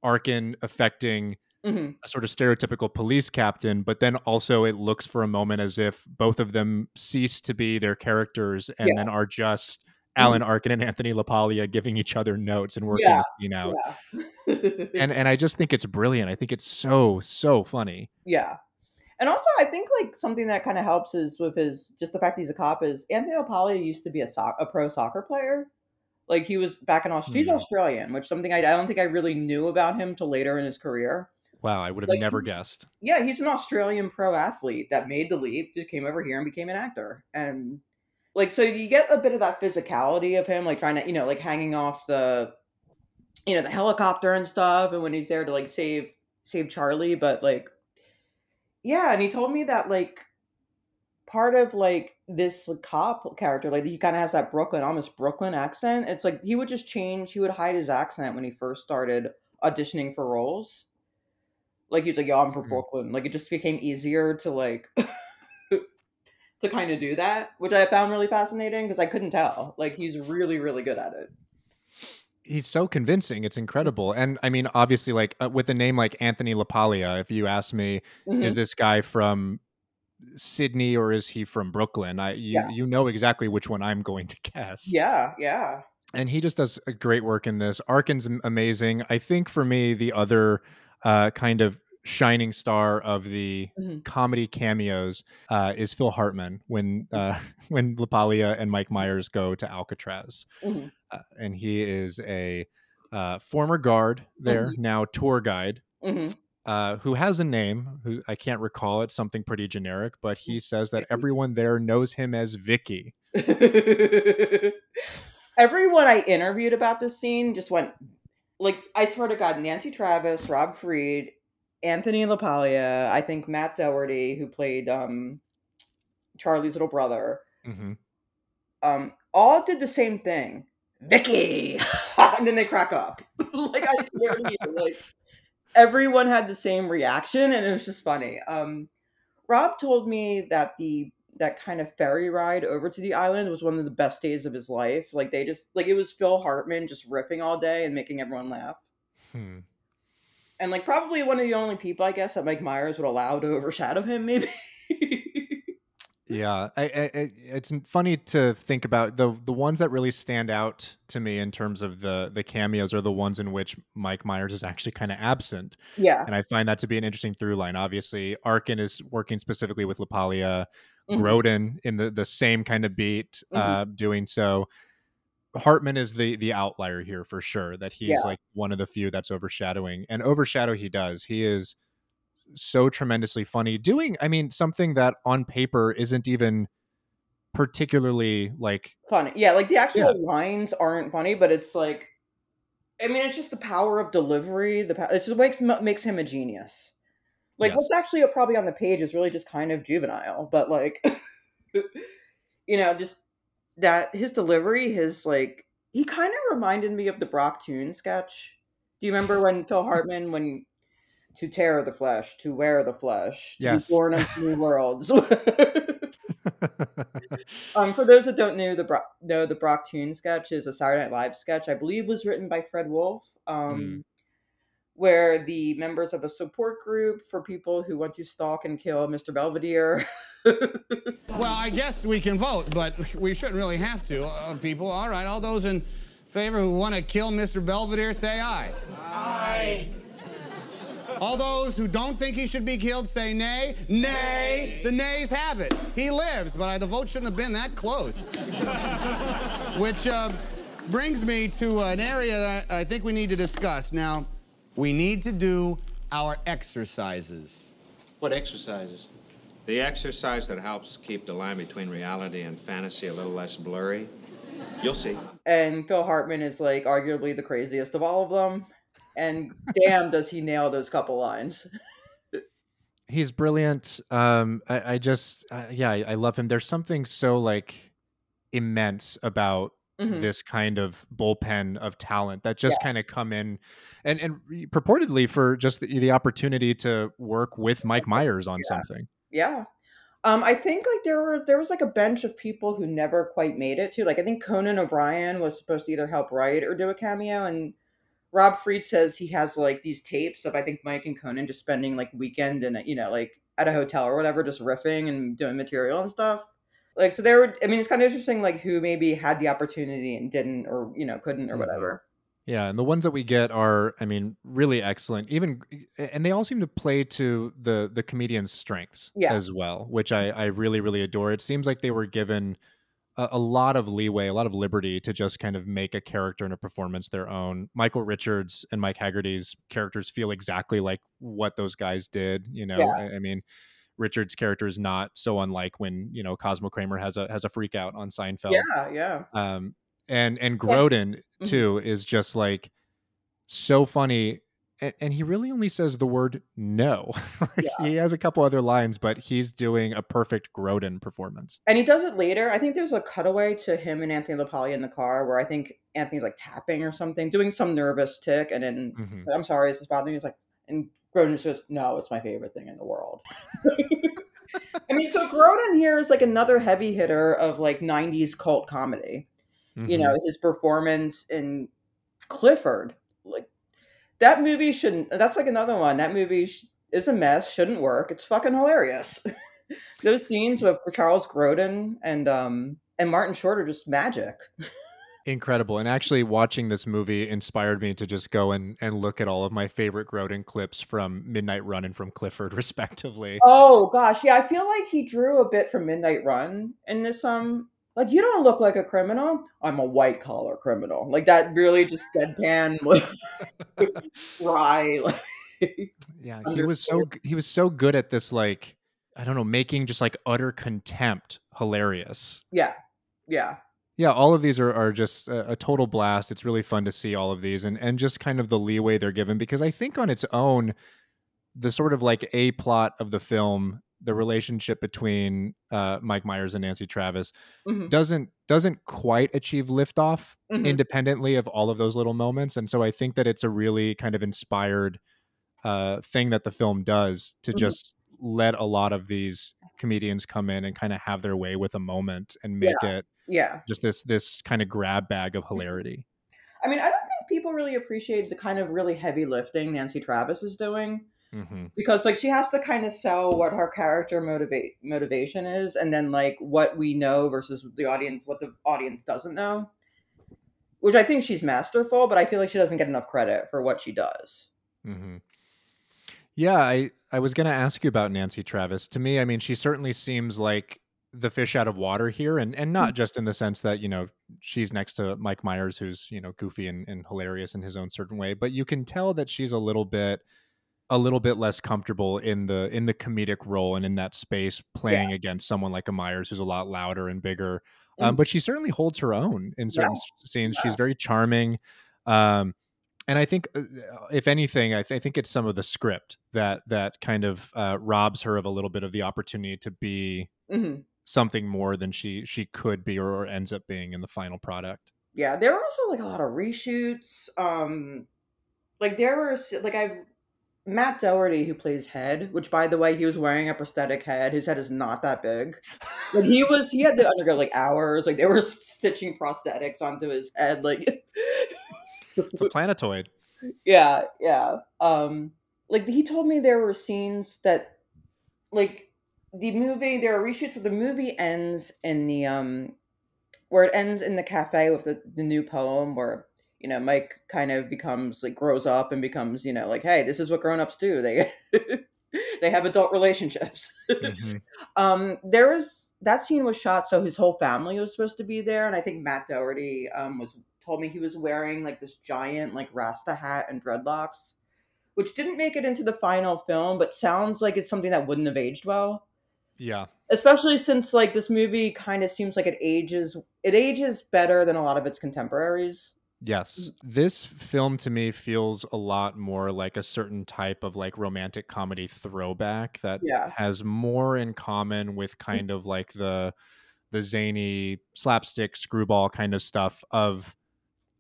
Arkin affecting mm-hmm. a sort of stereotypical police captain, but then also it looks for a moment as if both of them cease to be their characters and yeah. then are just Alan. Arkin and Anthony LaPaglia giving each other notes and working yeah, the scene out. Yeah. and and I just think it's brilliant. I think it's so so funny. Yeah. And also, I think like something that kind of helps is with his just the fact that he's a cop is Anthony LaPaglia used to be a so- a pro soccer player. Like he was back in Australia. He's mm-hmm. Australian, which something I, I don't think I really knew about him till later in his career. Wow, I would have like, never guessed. Yeah, he's an Australian pro athlete that made the leap, came over here and became an actor. And like so you get a bit of that physicality of him like trying to, you know, like hanging off the you know, the helicopter and stuff and when he's there to like save save Charlie, but like yeah, and he told me that like part of like this like, cop character, like he kind of has that Brooklyn, almost Brooklyn accent. It's like he would just change, he would hide his accent when he first started auditioning for roles. Like he's like, "Yo, I'm from mm-hmm. Brooklyn." Like it just became easier to like [LAUGHS] to kind of do that, which I found really fascinating because I couldn't tell. Like he's really, really good at it. He's so convincing. It's incredible. And I mean, obviously, like uh, with a name like Anthony LaPaglia, if you ask me, mm-hmm. is this guy from Sydney or is he from Brooklyn? I you, yeah. you know exactly which one I'm going to [LAUGHS] guess. Yeah, yeah. And he just does a great work in this. Arkin's amazing. I think for me, the other uh, kind of shining star of the mm-hmm. comedy cameos uh, is Phil Hartman when uh, [LAUGHS] when LaPaglia and Mike Myers go to Alcatraz, mm-hmm. uh, and he is a uh, former guard there, mm-hmm. now tour guide. Mm-hmm. Uh, who has a name? Who I can't recall. It's something pretty generic, but he mm. says that everyone there knows him as Vicky. [LAUGHS] everyone I interviewed about this scene just went like I swear to God, Nancy Travis, Rob Fried, Anthony LaPaglia, I think Matt Doherty, who played um, Charlie's little brother, mm-hmm. um, all did the same thing. Vicky, [LAUGHS] and then they crack up. [LAUGHS] like I swear to you, like everyone had the same reaction, and it was just funny. Um, Rob told me that the that kind of ferry ride over to the island was one of the best days of his life. Like they just like it was Phil Hartman just ripping all day and making everyone laugh. Hmm and like probably one of the only people I guess that Mike Myers would allow to overshadow him, maybe. [LAUGHS] yeah, I, I, it's funny to think about the the ones that really stand out to me in terms of the the cameos are the ones in which Mike Myers is actually kind of absent. Yeah, and I find that to be an interesting through line. Obviously, Arkin is working specifically with LaPaglia, mm-hmm. Grodin in the the same kind of beat, mm-hmm. uh, doing so. Hartman is the the outlier here for sure. That he's yeah. like one of the few that's overshadowing, and overshadow he does. He is so tremendously funny. Doing, I mean, something that on paper isn't even particularly like funny. Yeah, like the actual yeah. lines aren't funny, but it's like, I mean, it's just the power of delivery. The it just makes makes him a genius. Like yes. what's actually probably on the page is really just kind of juvenile, but like, [LAUGHS] you know, just that his delivery, his like he kind of reminded me of the Brock Toon sketch. Do you remember when Phil [LAUGHS] Hartman when to tear the flesh, to wear the flesh, to yes. be born into new [LAUGHS] worlds. [LAUGHS] um, for those that don't know the Bro- know the Brock Toon sketch is a Saturday Night Live sketch. I believe was written by Fred Wolf. Um, mm where the members of a support group for people who want to stalk and kill Mr. Belvedere. [LAUGHS] well, I guess we can vote, but we shouldn't really have to. Uh, people, all right, all those in favor who want to kill Mr. Belvedere, say aye. Aye. All those who don't think he should be killed say nay. Nay. The nays have it. He lives, but the vote shouldn't have been that close. [LAUGHS] Which uh, brings me to an area that I think we need to discuss. Now, we need to do our exercises. What exercises? The exercise that helps keep the line between reality and fantasy a little less blurry. You'll see. And Phil Hartman is like arguably the craziest of all of them. And damn, does he nail those couple lines. He's brilliant. Um, I, I just, uh, yeah, I, I love him. There's something so like immense about mm-hmm. this kind of bullpen of talent that just yeah. kind of come in and and purportedly for just the, the opportunity to work with Mike Myers on yeah. something. Yeah. Um, I think like there were there was like a bench of people who never quite made it to. Like I think Conan O'Brien was supposed to either help write or do a cameo, and Rob Fried says he has like these tapes of I think Mike and Conan just spending like weekend and you know like at a hotel or whatever, just riffing and doing material and stuff like so there were i mean it's kind of interesting like who maybe had the opportunity and didn't or you know couldn't or mm-hmm. whatever yeah and the ones that we get are i mean really excellent even and they all seem to play to the the comedian's strengths yeah. as well which i i really really adore it seems like they were given a, a, lot of leeway, a lot of liberty to just kind of make a character and a performance their own. Michael Richards and Mike Hagerty's characters feel exactly like what those guys did. You know, yeah. I, I, mean, Richards' character is not so unlike when you know Cosmo Kramer has a has a freak out on Seinfeld. Yeah, yeah. Um, and and Grodin yeah. too mm-hmm. is just like so funny and, and, he really only says the word no. [LAUGHS] yeah. He has a couple other lines, but he's doing a perfect Grodin performance. And he does it later. I think there's a cutaway to him and Anthony LaPaglia in the car where I think Anthony's like tapping or something, doing some nervous tick, and then mm-hmm. I'm sorry, is this bothering? He's like, and Grodin just goes, "No, it's my favorite thing in the world." [LAUGHS] I mean, so Grodin here is like another heavy hitter of like '90s cult comedy. Mm-hmm. You know, his performance in Clifford, like that movie shouldn't. That's like another one. That movie sh- is a mess. Shouldn't work. It's fucking hilarious. [LAUGHS] Those scenes with Charles Grodin and um and Martin Short are just magic. [LAUGHS] Incredible. And actually watching this movie inspired me to just go and, and look at all of my favorite Grodin clips from Midnight Run and from Clifford, [LAUGHS] respectively. Oh gosh, yeah. I feel like he drew a bit from Midnight Run in this um like you don't look like a criminal i'm a white collar criminal like that really just deadpan [LAUGHS] dry [LAUGHS] like, yeah he was so he was so good at this like i don't know making just like utter contempt hilarious yeah yeah yeah all of these are, are just a, a, total blast it's really fun to see all of these and and just kind of the leeway they're given because i think on its own the sort of like a plot of the film the relationship between uh, Mike Myers and Nancy Travis mm-hmm. doesn't doesn't quite achieve liftoff mm-hmm. independently of all of those little moments, and so I think that it's a really kind of inspired uh, thing that the film does to mm-hmm. just let a lot of these comedians come in and kind of have their way with a moment and make yeah. it yeah just this this kind of grab bag of mm-hmm. hilarity. I mean, I don't think people really appreciate the kind of really heavy lifting Nancy Travis is doing Mm-hmm. Because like she has to kind of sell what her character motivate motivation is, and then like what we know versus the audience, what the audience doesn't know. Which I think she's masterful, but I feel like she doesn't get enough credit for what she does. Mm-hmm. Yeah, I I was going to ask you about Nancy Travis. To me, I mean, she certainly seems like the fish out of water here, and and not mm. just in the sense that you know she's next to Mike Myers, who's you know goofy and, and hilarious in his own certain way, but you can tell that she's a little bit a little bit less comfortable in the in the comedic role and in that space playing yeah. against someone like a Myers who's a lot louder and bigger. Um, mm. Um, but she certainly holds her own in certain yeah. scenes. Yeah. She's very charming. Um, and I think, uh, if anything, I, th- I, think it's some of the script that that kind of uh, robs her of a little bit of the opportunity to be mm-hmm. Something more than she she could be or, or, ends up being in the final product. Yeah, there were also like a lot of reshoots. Um, like there were like I've Matt Doherty, who plays Head, which by the way, he was wearing a prosthetic head. His head is not that big. Like he was, he had to undergo like hours. Like they were stitching prosthetics onto his head. Like [LAUGHS] it's a planetoid. Yeah, yeah. Um, like he told me there were scenes that, like, the movie. There are reshoots where the movie ends in the um, where it ends in the cafe with the the new poem where you know, Mike kind of becomes like grows up and becomes, you know, like, hey, this is what grown-ups do. They [LAUGHS] they have adult relationships. Mm-hmm. [LAUGHS] um, there was that scene was shot so his whole family was supposed to be there, and I think Matt Doherty um, was told me he was wearing like this giant like Rasta hat and dreadlocks, which didn't make it into the final film, but sounds like it's something that wouldn't have aged well. Yeah. Especially since like this movie kind of seems like it ages it ages better than a lot of its contemporaries. Yes. This film to me feels a lot more like a certain type of like romantic comedy throwback that yeah. has more in common with kind of like the the zany slapstick screwball kind of stuff of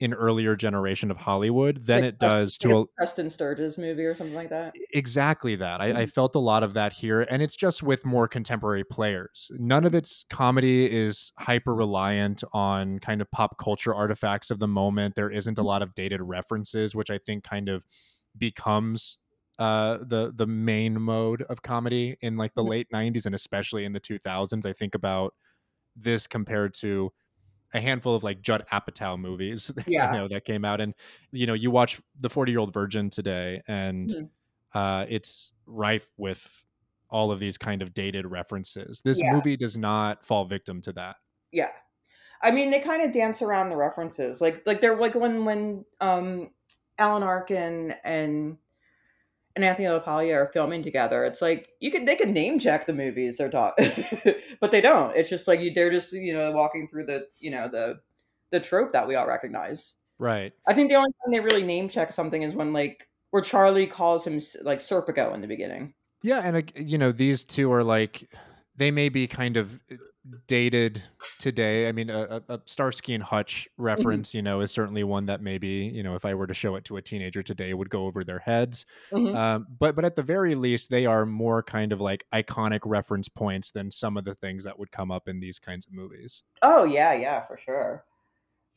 an earlier generation of Hollywood than like it does to a Preston Sturges movie or something like that. Exactly that. I, I, mm-hmm. felt a lot of that here, and it's just with more contemporary players. None of its comedy is hyper reliant on kind of pop culture artifacts of the moment. There isn't a mm-hmm. lot of dated references, which I think kind of becomes uh, the the main mode of comedy in like the mm-hmm. late '90s and especially in the 2000s. I think about this compared to a handful of like Judd Apatow movies, [LAUGHS] yeah. you know, that came out, and you know, you watch the Forty Year Old Virgin today, and mm-hmm. uh, it's rife with all of these kind of dated references. This yeah. movie does not fall victim to that. Yeah, I mean, they kind of dance around the references, like like they're like when when um, Alan Arkin and and Anthony LaPaglia are filming together. It's like you could they could name check the movies they're talking, [LAUGHS] but they don't. It's just like you, they're just you know walking through the you know the the trope that we all recognize. Right. I think the only time they really name check something is when like where Charlie calls him like Serpico in the beginning. Yeah, and you know these two are like they may be kind of dated today. I mean, a, a Starsky and Hutch mm-hmm. reference, you know, is certainly one that maybe you know if I were to show it to a teenager today, would go over their heads. Mm-hmm. Um, but but at the very least, they are more kind of like iconic reference points than some of the things that would come up in these kinds of movies. Oh yeah, yeah, for sure,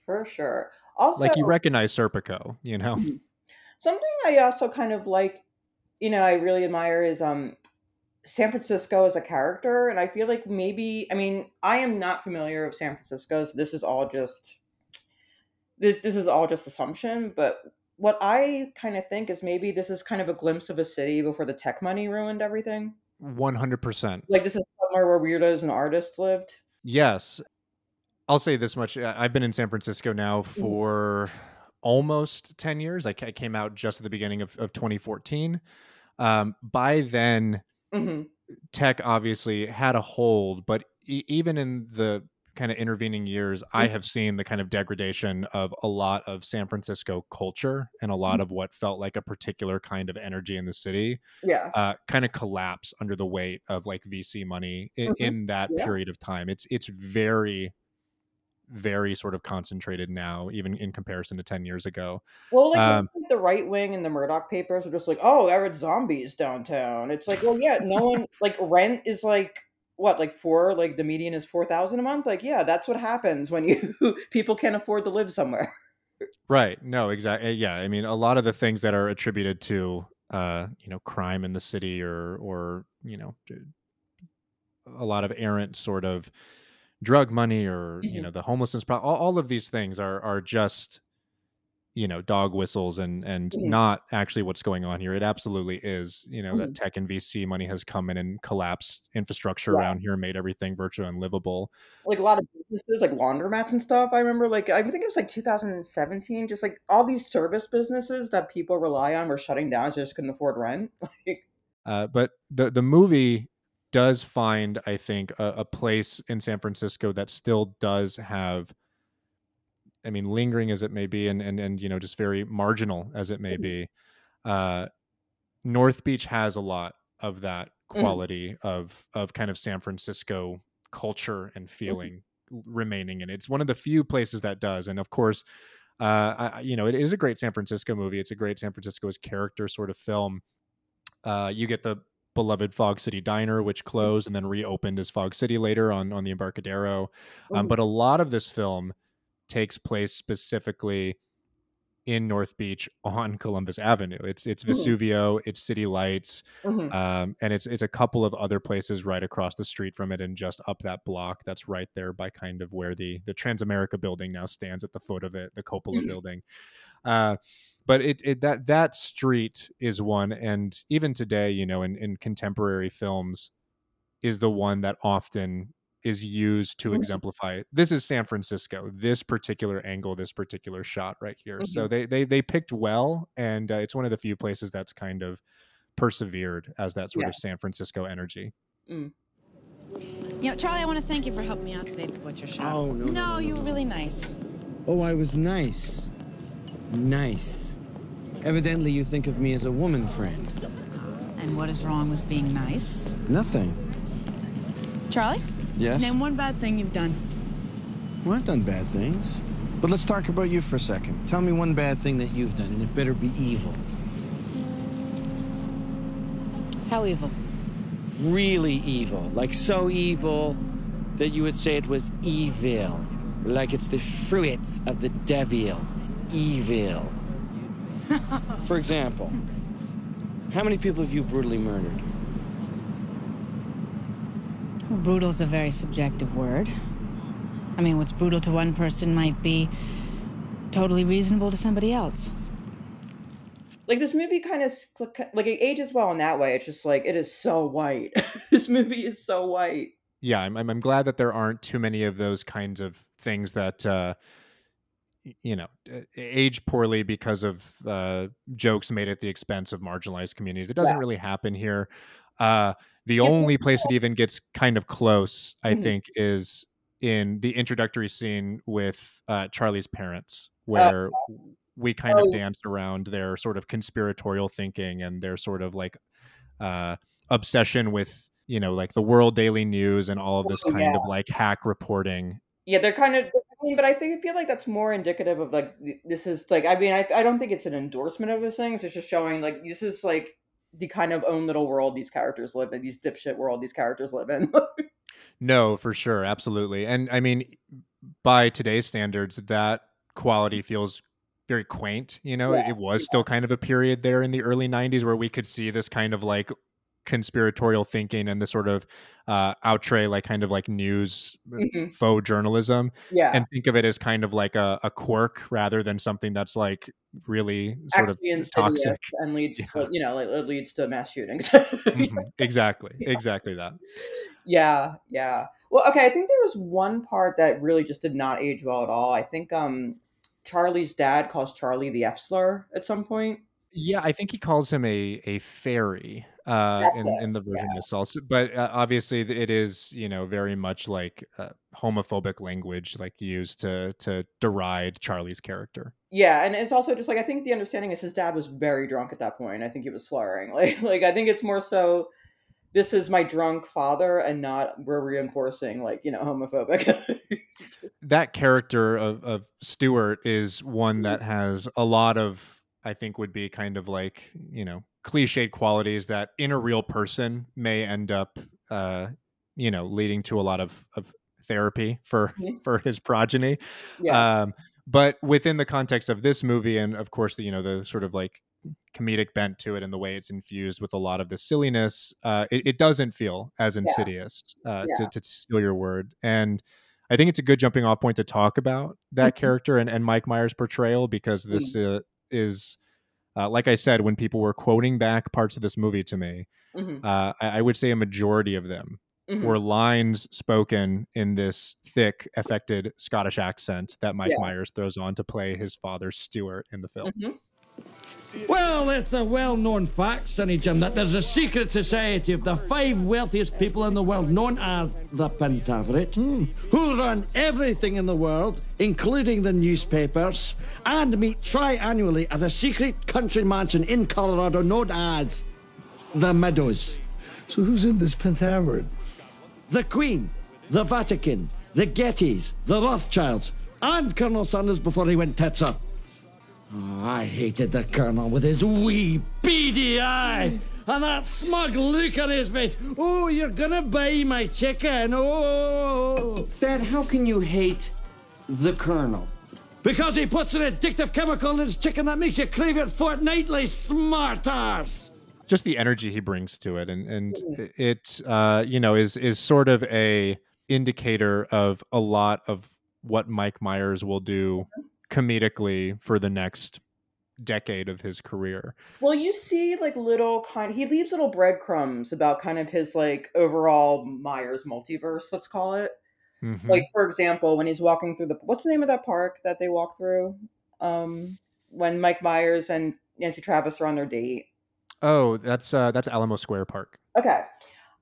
for sure. Also, like you recognize Serpico, you know. Mm-hmm. Something I also kind of like, you know, I really admire is um San Francisco as a character, and I feel like maybe I mean I am not familiar with San Francisco, so this is all just this this is all just assumption. But what I kind of think is maybe this is kind of a glimpse of a city before the tech money ruined everything. One hundred percent. Like this is somewhere where weirdos and artists lived. Yes, I'll say this much: I've been in San Francisco now mm-hmm. for. Almost 10 years. I, came out just at the beginning of, of 2014. Um, by then, mm-hmm. tech obviously had a hold, but e- even in the kind of intervening years, mm-hmm. I have seen the kind of degradation of a lot of San Francisco culture and a lot mm-hmm. of what felt like a particular kind of energy in the city. Yeah. Uh, kind of collapse under the weight of like VC money in, mm-hmm. in that yeah. period of time. It's, it's very, very sort of concentrated now, even in comparison to 10 years ago. Well, like, um, the right wing and the Murdoch papers are just like, oh, there are zombies downtown. It's like, well, yeah, no one, [LAUGHS] like, rent is like, what, like four, like the median is 4,000 a month? Like, yeah, that's what happens when you, [LAUGHS] people can't afford to live somewhere. Right. No, exactly. Eh, yeah. I mean, a lot of the things that are attributed to, uh, you know, crime in the city or, or, you know, a lot of errant sort of, drug money or mm-hmm. you know the homelessness problem all, all, of these things are are just you know dog whistles and and mm-hmm. not actually what's going on here it absolutely is you know mm-hmm. that tech and vc money has come in and collapsed infrastructure yeah. around here made everything virtually unlivable like a lot of businesses like laundromats and stuff i remember like i think it was like 2017 just like all these service businesses that people rely on were shutting down so just couldn't afford rent [LAUGHS] like uh, but the the movie does find, I think, a, a place in San Francisco that still does have I mean, lingering as it may be, and and and you know, just very marginal as it may mm-hmm. be, uh, North Beach has a lot of that mm-hmm. quality mm. of of kind of San Francisco culture and mm-hmm. feeling mm. remaining in it. It's one of the few places that does, and of course, uh, I, you know, it is a great San Francisco movie. It's a great San Francisco's character sort of film. Uh, you get the beloved Fog City Diner, which closed and then reopened as Fog City later on on the Embarcadero. Um, but a lot of this film takes place specifically in North Beach on [LAUGHS] Columbus Avenue. It's it's Vesuvio, it's City Lights, mm-hmm. um, and it's it's a couple of other places right across the street from it, and just up that block. That's right there by kind of where the the Transamerica building now stands at the foot of it, the Coppola mm-hmm. building. Uh, but it, it that that street is one and even today you know in, in contemporary films is the one that often is used to mm-hmm. exemplify this is san francisco this particular angle this particular shot right here mm-hmm. so they, they they picked well and uh, it's one of the few places that's kind of persevered as that sort yeah. of san francisco energy mm. you know charlie i want to thank you for helping me out today at the butcher shop oh no no, no, no you were really nice oh i was nice nice Evidently, you think of me as a woman friend. And what is wrong with being nice? Nothing. Charlie? Yes? Name one bad thing you've done. Well, I've done bad things. But let's talk about you for a second. Tell me one bad thing that you've done, and it better be evil. How evil? Really evil. Like so evil that you would say it was evil. Like it's the fruits of the devil. Evil. [LAUGHS] For example, how many people have you brutally murdered? Well, brutal is a very subjective word. I mean, what's brutal to one person might be totally reasonable to somebody else. Like this movie kind of like it ages well in that way. It's just like it is so white. [LAUGHS] this movie is so white. yeah, I'm, I'm glad that there aren't too many of those kinds of things that uh, you know age poorly because of uh, jokes made at the expense of marginalized communities. It doesn't yeah. really happen here. Uh, the yeah, only place it even gets kind of close, I mm-hmm. think, is in the introductory scene with uh, Charlie's parents, uh, where we kind oh. of dance around their sort of conspiratorial thinking and their sort of like uh, obsession with you know like the World Daily News and all of this oh, kind yeah. of like hack reporting. Yeah, they're kind of. Mean, but I think I feel like that's more indicative of like this is like I mean I I don't think it's an endorsement of his things. It's just showing like this is like the kind of own little world these characters live in, these dipshit world these characters live in. [LAUGHS] no, for sure, absolutely. And I mean, by today's standards, that quality feels very quaint. You know, yeah, it was still kind of a period there in the early '90s where we could see this kind of like conspiratorial thinking and the sort of uh outre like kind of like news uh, mm-hmm. faux journalism yeah. and think of it as kind of like a, a quirk rather than something that's like really sort Actually of toxic. and leads yeah. you know it leads to mass shootings. [LAUGHS] Mm-hmm. exactly. Yeah. exactly that. Yeah. Yeah. Well okay i think there was one part that really just did not age well at all. I think um charlie's dad calls charlie the f slur at some point. Yeah, I think he calls him a a fairy uh, in in the version yeah. of Salsa, but uh, obviously it is you know very much like uh, homophobic language like used to to deride Charlie's character. Yeah, and it's also just like I think the understanding is his dad was very drunk at that point. I think he was slurring. [LAUGHS] Like like I think it's more so this is my drunk father and not we're reinforcing like you know homophobic [LAUGHS] that character of, of Stuart is one mm-hmm. that has a lot of I think would be kind of like, you know, cliched qualities that in a real person may end up, uh, you know, leading to a lot of, of therapy for, mm-hmm. [LAUGHS] for his progeny. Yeah. Um, but within the context of this movie, and of course, the, you know, the sort of like comedic bent to it and the way it's infused with a lot of the silliness, uh, it, it doesn't feel as insidious, uh, yeah. to, to steal your word. And, I think it's a good jumping off point to talk about that mm-hmm. character and, and Mike Myers' portrayal because this mm-hmm. uh, is uh, like I said, when people were quoting back parts of this movie to me, mm-hmm. uh, I, I, would say a majority of them mm-hmm. were lines spoken in this thick, affected Scottish accent that Mike yeah. Myers throws on to play his father Stuart in the film. Mm-hmm. Well, it's a well known fact, Sonny Jim, that there's a secret society of the five wealthiest people in the world, known as the Pentaverate, mm. who run everything in the world, including the newspapers, and meet tri-annually at a secret country mansion in Colorado known as the Meadows. So, who's in this Pentaverate? The Queen, the Vatican, the Gettys, the Rothschilds, and Colonel Sanders before he went tits up. Oh, I hated the Colonel with his wee beady eyes and that smug look on his face. Oh, you're gonna buy my chicken. Oh. Dad, how can you hate the Colonel? Because he puts an addictive chemical in his chicken that makes you crave it fortnightly, smart arse. Just the energy he brings to it, and and it, uh, you know, is is sort of a indicator of a lot of what Mike Myers will do comedically for the next decade of his career. Well, you see like little kind he leaves little breadcrumbs about kind of his like overall Myers multiverse, let's call it. Mm-hmm. Like for example, when he's walking through the what's the name of that park that they walk through? Um when Mike Myers and Nancy Travis are on their date. Oh, that's uh that's Alamo Square Park. Okay.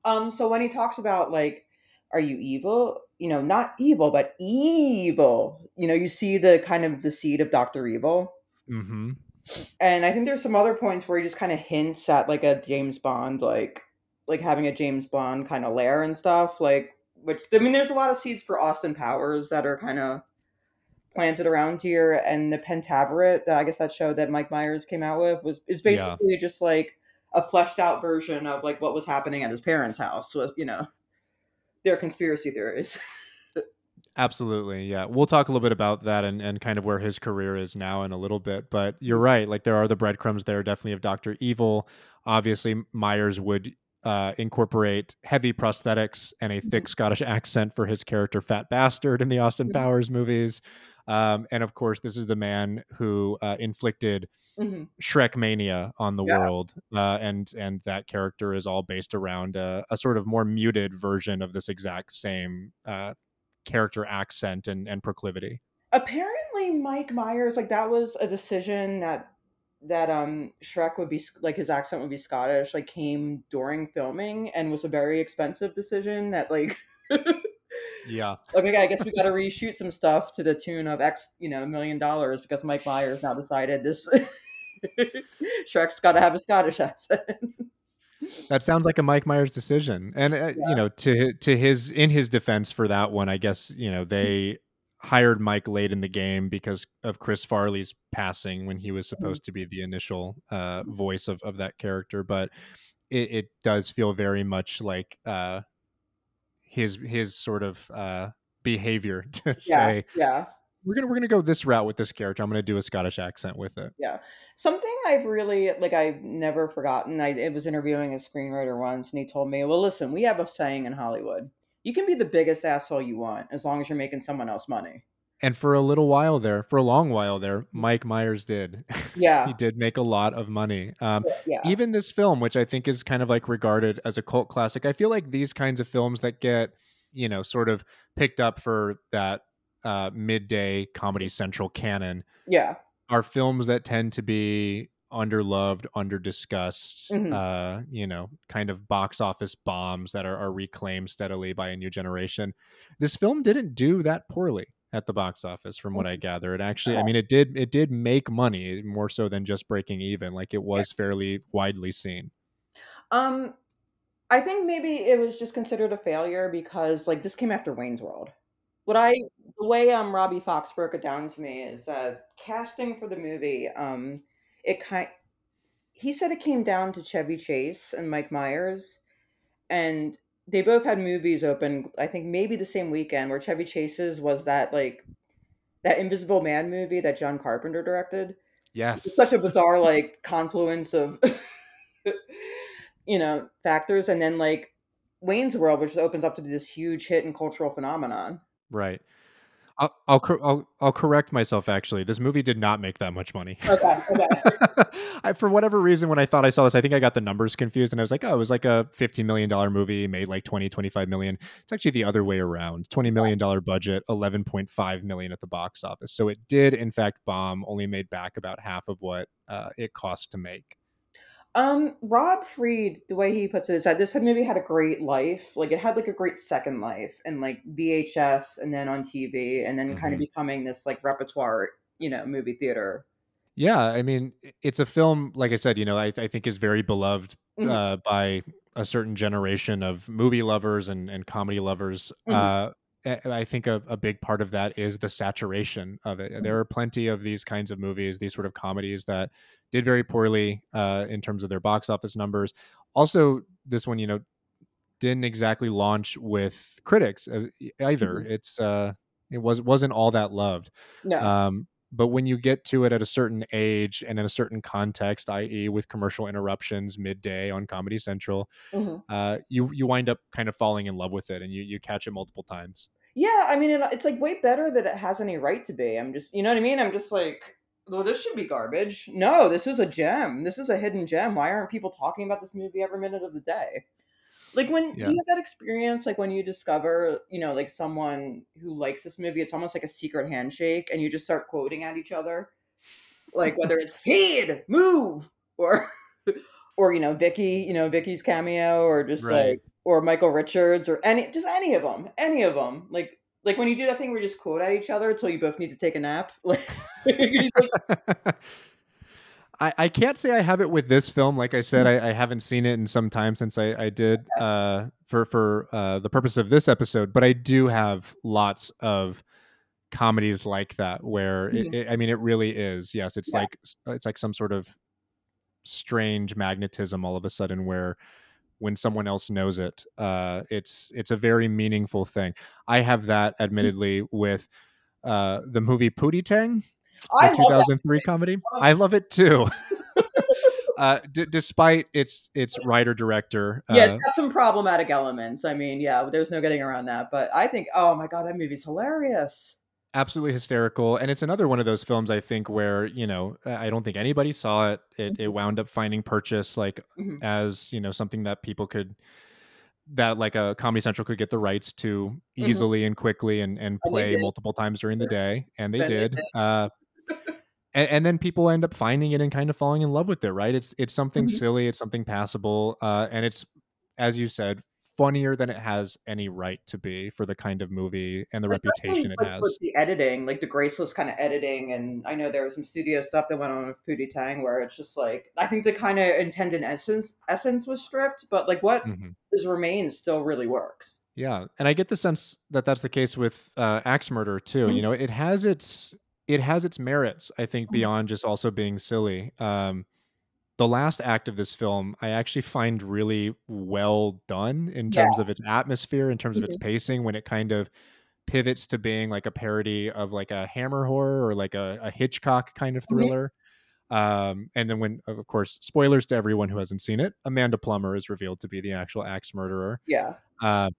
Um so when he talks about like are you evil? You know, not evil, but evil. You know, you see the kind of the seed of Doctor Evil. Mm-hmm. And I think there's some other points where he just kind of hints at like a James Bond, like like having a James Bond kind of lair and stuff. Like, which I mean, there's a lot of seeds for Austin Powers that are kind of planted around here. And the Pentaverate, I guess that show that Mike Myers came out with was is basically yeah. just like a fleshed out version of like what was happening at his parents' house with you know their conspiracy theories. [LAUGHS] Absolutely. Yeah. We'll talk a little bit about that and, and kind of where his career is now in a little bit. But you're right. Like there are the breadcrumbs there, definitely of Dr. Evil. Obviously, Myers would uh, incorporate heavy prosthetics and a thick mm-hmm. Scottish accent for his character, Fat Bastard, in the Austin mm-hmm. Powers movies. Um, and of course, this is the man who uh, inflicted mm-hmm. Shrek mania on the Yeah. world, uh, and and that character is all based around a, a sort of more muted version of this exact same uh, character accent and, and proclivity. Apparently, Mike Myers like that was a decision that that um Shrek would be like his accent would be Scottish like came during filming and was a very expensive decision that like Yeah. [LAUGHS] okay I guess we got to reshoot some stuff to the tune of X you know a million dollars because Mike Myers now decided this Shrek's got to have a Scottish accent. That sounds like a Mike Myers decision. And uh, you know, to to his in his defense for that one, I guess, you know, they hired Mike late in the game because of Chris Farley's passing when he was supposed to be the initial uh voice of of that character, but it, it does feel very much like uh his his sort of uh behavior [LAUGHS] to yeah, say yeah. We're gonna we're gonna go this route with this character. I'm gonna do a Scottish accent with it. Yeah. Something I've really like I've never forgotten. I, I was interviewing a screenwriter once and he told me, Well listen, we have a saying in Hollywood. You can be the biggest asshole you want as long as you're making someone else money. And for a little while there, for a long while there, Mike Myers did. [LAUGHS] Yeah. he did make a lot of money. Um, Yeah. Even this film, which I think is kind of like regarded as a cult classic, I feel like these kinds of films that get, you know, sort of picked up for that uh, midday Comedy Central canon Yeah. are films that tend to be underloved, underdiscussed, Mhm. uh, you know, kind of box office bombs that are, are reclaimed steadily by a new generation. This film didn't do that poorly at the box office from what I gather. It actually, I mean, it did it did make money more so than just breaking even. Like it was fairly widely seen. Um I think maybe it was just considered a failure because like this came after Wayne's World. What I the way um Robbie Fox broke it down to me is uh casting for the movie, um it kind he said it came down to Chevy Chase and Mike Myers and they both had movies open I think maybe the same weekend where Chevy Chase's was that like that Invisible Man movie that John Carpenter directed. Yes. It's such a bizarre [LAUGHS] like confluence of [LAUGHS] you know factors and then like Wayne's World which opens up to be this huge hit and cultural phenomenon. Right. I'll I'll, I'll I'll correct myself. Actually, this movie did not make that much money. Okay, okay. [LAUGHS] I, for whatever reason, when I thought I saw this, I think I got the numbers confused, and I was like, "Oh, it was like a fifteen million dollar movie, made like 20, 25 million." It's actually the other way around. Twenty million dollar budget, eleven point five million at the box office. So it did, in fact, bomb. Only made back about half of what uh, it cost to make. Um, Rob Fried, the way he puts it is that this movie had a great life. Like it had like a great second life and like VHS and then on TV and then kind of becoming this like repertoire, you know, movie theater. Yeah, I mean, it's a film, like I said, you know, I, I think is very beloved Mhm. uh, by a certain generation of movie lovers and, and comedy lovers. Mhm. Uh, I think a, a big part of that is the saturation of it. There are plenty of these kinds of movies, these sort of comedies that did very poorly uh, in terms of their box office numbers. Also, this one, you know, didn't exactly launch with critics as either. Mhm. It's uh, it was wasn't all that loved. No. Um, but when you get to it at a certain age and in a certain context, i.e., with commercial interruptions midday on Comedy Central, Mhm. uh, you you wind up kind of falling in love with it, and you you catch it multiple times. Yeah, I mean, it's like way better that it has any right to be. I'm just, you know what I mean? I'm just like, well, this should be garbage. No, this is a gem. This is a hidden gem. Why aren't people talking about this movie every minute of the day? Like when Yeah. do you have that experience like when you discover, you know, like someone who likes this movie, it's almost like a secret handshake and you just start quoting at each other. Like whether it's [LAUGHS] head, move or [LAUGHS] or you know, Vicky, you know, Vicky's cameo or just Right. like or Michael Richards or any just any of them, any of them. Like like when you do that thing where you just quote at each other until you both need to take a nap. [LAUGHS] Like, like I, I can't say I have it with this film. Like I said, I, I haven't seen it in some time since I, I did uh, for for uh, the purpose of this episode. But I do have lots of comedies like that where it, Mhm. it, I mean, it really is. Yes, it's Yeah. like it's like some sort of strange magnetism all of a sudden where when someone else knows it, uh, it's it's a very meaningful thing. I have that, admittedly, with uh, the movie Pootie Tang I the love 2003 comedy. I love it too. [LAUGHS] [LAUGHS] uh, d- despite its its writer director, Yeah, uh, it's got some problematic elements. I mean, yeah, there's no getting around that. But I think, oh my god, that movie's hilarious. absolutely hysterical and it's another one of those films i think where you know i don't think anybody saw it it, it mm-hmm. wound up finding purchase like mm-hmm. as you know something that people could that like a comedy central could get the rights to mm-hmm. easily mm-hmm. and quickly and, and play multiple times during the day and they did, they did. Uh, and, and, then people end up finding it and kind of falling in love with it right it's it's something mm-hmm. silly it's something passable uh, and it's as you said funnier than it has any right to be for the kind of movie and the Especially reputation it has. With the editing, like the graceless kind of editing, and I know there was some studio stuff that went on with Pootie Tang where it's just like I think the kind of intended essence essence was stripped, but like what mm-hmm. is remains still really works. Yeah, and I get the sense that that's the case with uh, Axe Murder too. Mm-hmm. You know, it has its it has its merits. I think mm-hmm. beyond just also being silly. Um, the last act of this film I actually find really well done in terms yeah. of its atmosphere, in terms mm-hmm. of its mm-hmm. pacing, when it kind of pivots to being like a parody of like a Hammer horror or like a, a Hitchcock kind of mm-hmm. thriller. Mm-hmm. Um, and then when, of course, spoilers to everyone who hasn't seen it, Amanda Plummer is revealed to be the actual axe murderer. Yeah. Uh,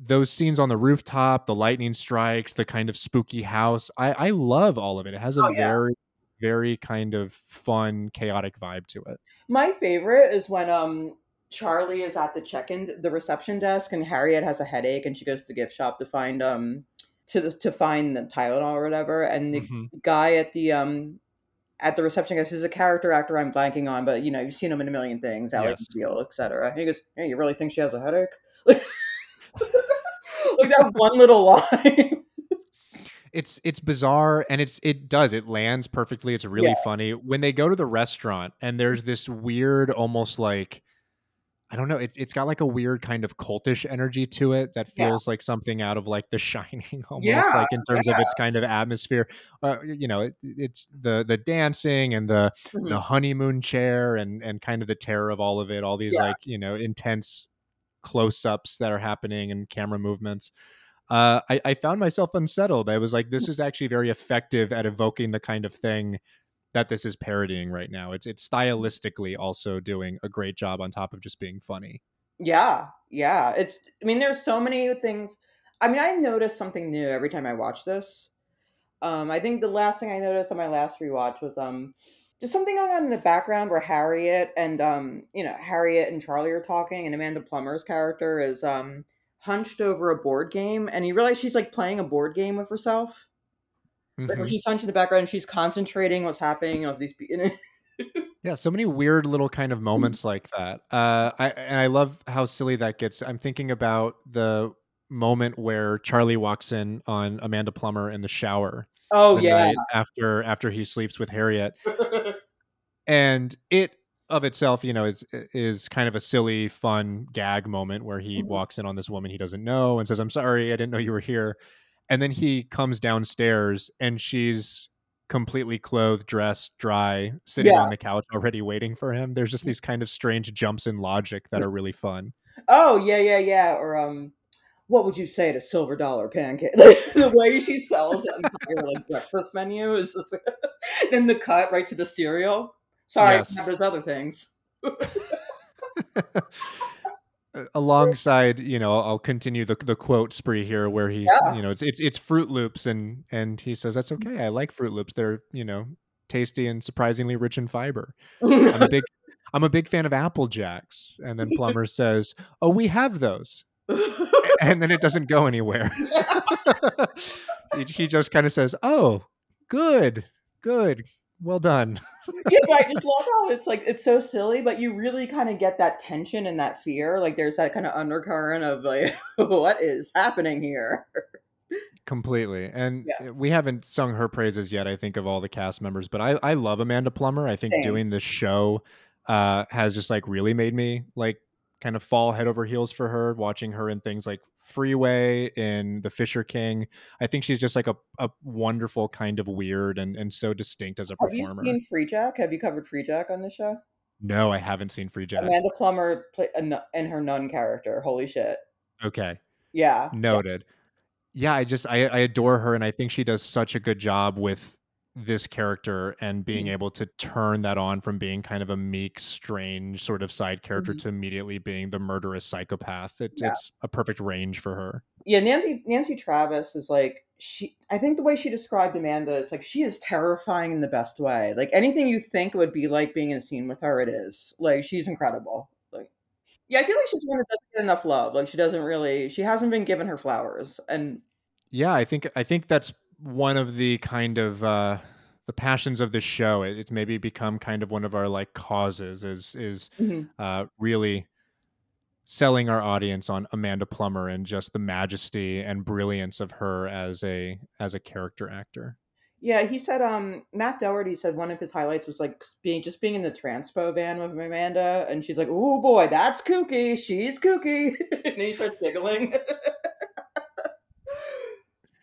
those scenes on the rooftop, the lightning strikes, the kind of spooky house. I, I love all of it. It has a oh, yeah. very very kind of fun, chaotic vibe to it. My favorite is when um Charlie is at the check-in, the reception desk, and Harriet has a headache, and she goes to the gift shop to find um to the, to find the Tylenol or whatever, and the mm-hmm. guy at the um at the reception desk is a character actor I'm blanking on, but you know you've seen him in a million things, Alex yes. Steele, etc. He goes, "Hey, you really think she has a headache?" [LAUGHS] [LAUGHS] like that one little line [LAUGHS] it's it's bizarre and it's it does it lands perfectly it's really yeah. funny when they go to the restaurant and there's this weird almost like I don't know. It's it's got like a weird kind of cultish energy to it that feels yeah. like something out of like The Shining, [LAUGHS] almost yeah, like in terms yeah. of its kind of atmosphere. Uh, you know, it, it's the the dancing and the mm-hmm. the honeymoon chair and and kind of the terror of all of it. All these like you know intense close ups that are happening and camera movements uh, I, I found myself unsettled. I was like, this is actually very effective at evoking the kind of thing that this is parodying right now. It's it's stylistically also doing a great job on top of just being funny. Yeah, yeah. It's I mean, there's so many things. I mean, I notice something new every time I watch this. Um, I think the last thing I noticed on my last rewatch was um just something going on in the background where Harriet and um you know Harriet and Charlie are talking, and Amanda Plummer's character is um hunched over a board game and you realize she's like playing a board game with herself. Mm-hmm. Like when she's hunched in the background, and she's concentrating what's happening of these people. [LAUGHS] yeah, so many weird little kind of mm-hmm. moments like that. Uh, I and I love how silly that gets. I'm thinking about the moment where Charlie walks in on Amanda Plummer in the shower. Oh yeah, after after he sleeps with Harriet, [LAUGHS] and it of itself, you know, is is kind of a silly, fun gag moment where he mm-hmm. walks in on this woman he doesn't know and says, "I'm sorry, I didn't know you were here," and then he comes downstairs and she's completely clothed, dressed, dry, sitting yeah. on the couch already waiting for him. There's just mm. these kind of strange jumps in logic that are really fun. Oh yeah, yeah, yeah. Or um, what would you say to silver dollar pancake? Like, [LAUGHS] the way she sells that entire like breakfast menu is just, [LAUGHS] then the cut right to the cereal. Sorry, yes. there's other things. [LAUGHS] alongside you know i'll continue the, the quote spree here where he's yeah. you know it's, it's it's Froot Loops and and he says that's okay i like Froot Loops they're you know tasty and surprisingly rich in fiber i'm a big i'm a big fan of apple jacks and then Plummer says oh we have those and then it doesn't go anywhere [LAUGHS] he, just kind of says oh good good well done. yeah, but I just love how it's like it's so silly, but you really kind of get that tension and that fear. Like there's that kind of undercurrent of like, [LAUGHS] what is happening here? Completely. And yeah. we haven't sung her praises yet, I think, of all the cast members, but I, I love Amanda Plummer. I think Same. doing this show uh, has just like really made me like kind of fall head over heels for her, watching her in things like Freeway in The Fisher King. I think she's just like a, a wonderful kind of weird and, and so distinct as a Have performer. Have you seen Freejack? Have you covered Freejack on the show? No, I haven't seen Freejack. Amanda Plummer play, and her nun character. Holy shit. Okay. Yeah. Noted. Yeah, I just I, I adore her and I think she does such a good job with this character and being mm-hmm. able to turn that on from being kind of a meek, strange sort of side character mm-hmm. to immediately being the murderous psychopath. It, yeah. It's a perfect range for her. Yeah, Nancy Nancy Travis is like she I think the way she described Amanda is like she is terrifying in the best way. Like anything you think would be like being in a scene with her, it is. Like she's incredible. Like yeah, I feel like she's one that doesn't get enough love. Like she doesn't really she hasn't been given her flowers. And yeah, I think I think that's one of the kind of uh the passions of this show. It, it's maybe become kind of one of our like causes is is mm-hmm. uh really selling our audience on Amanda Plummer and just the majesty and brilliance of her as a as a character actor. Yeah, he said um Matt Doherty said one of his highlights was like being just being in the transpo van with Amanda and she's like, "Oh boy, that's kooky. She's kooky." [LAUGHS] and he starts giggling. [LAUGHS]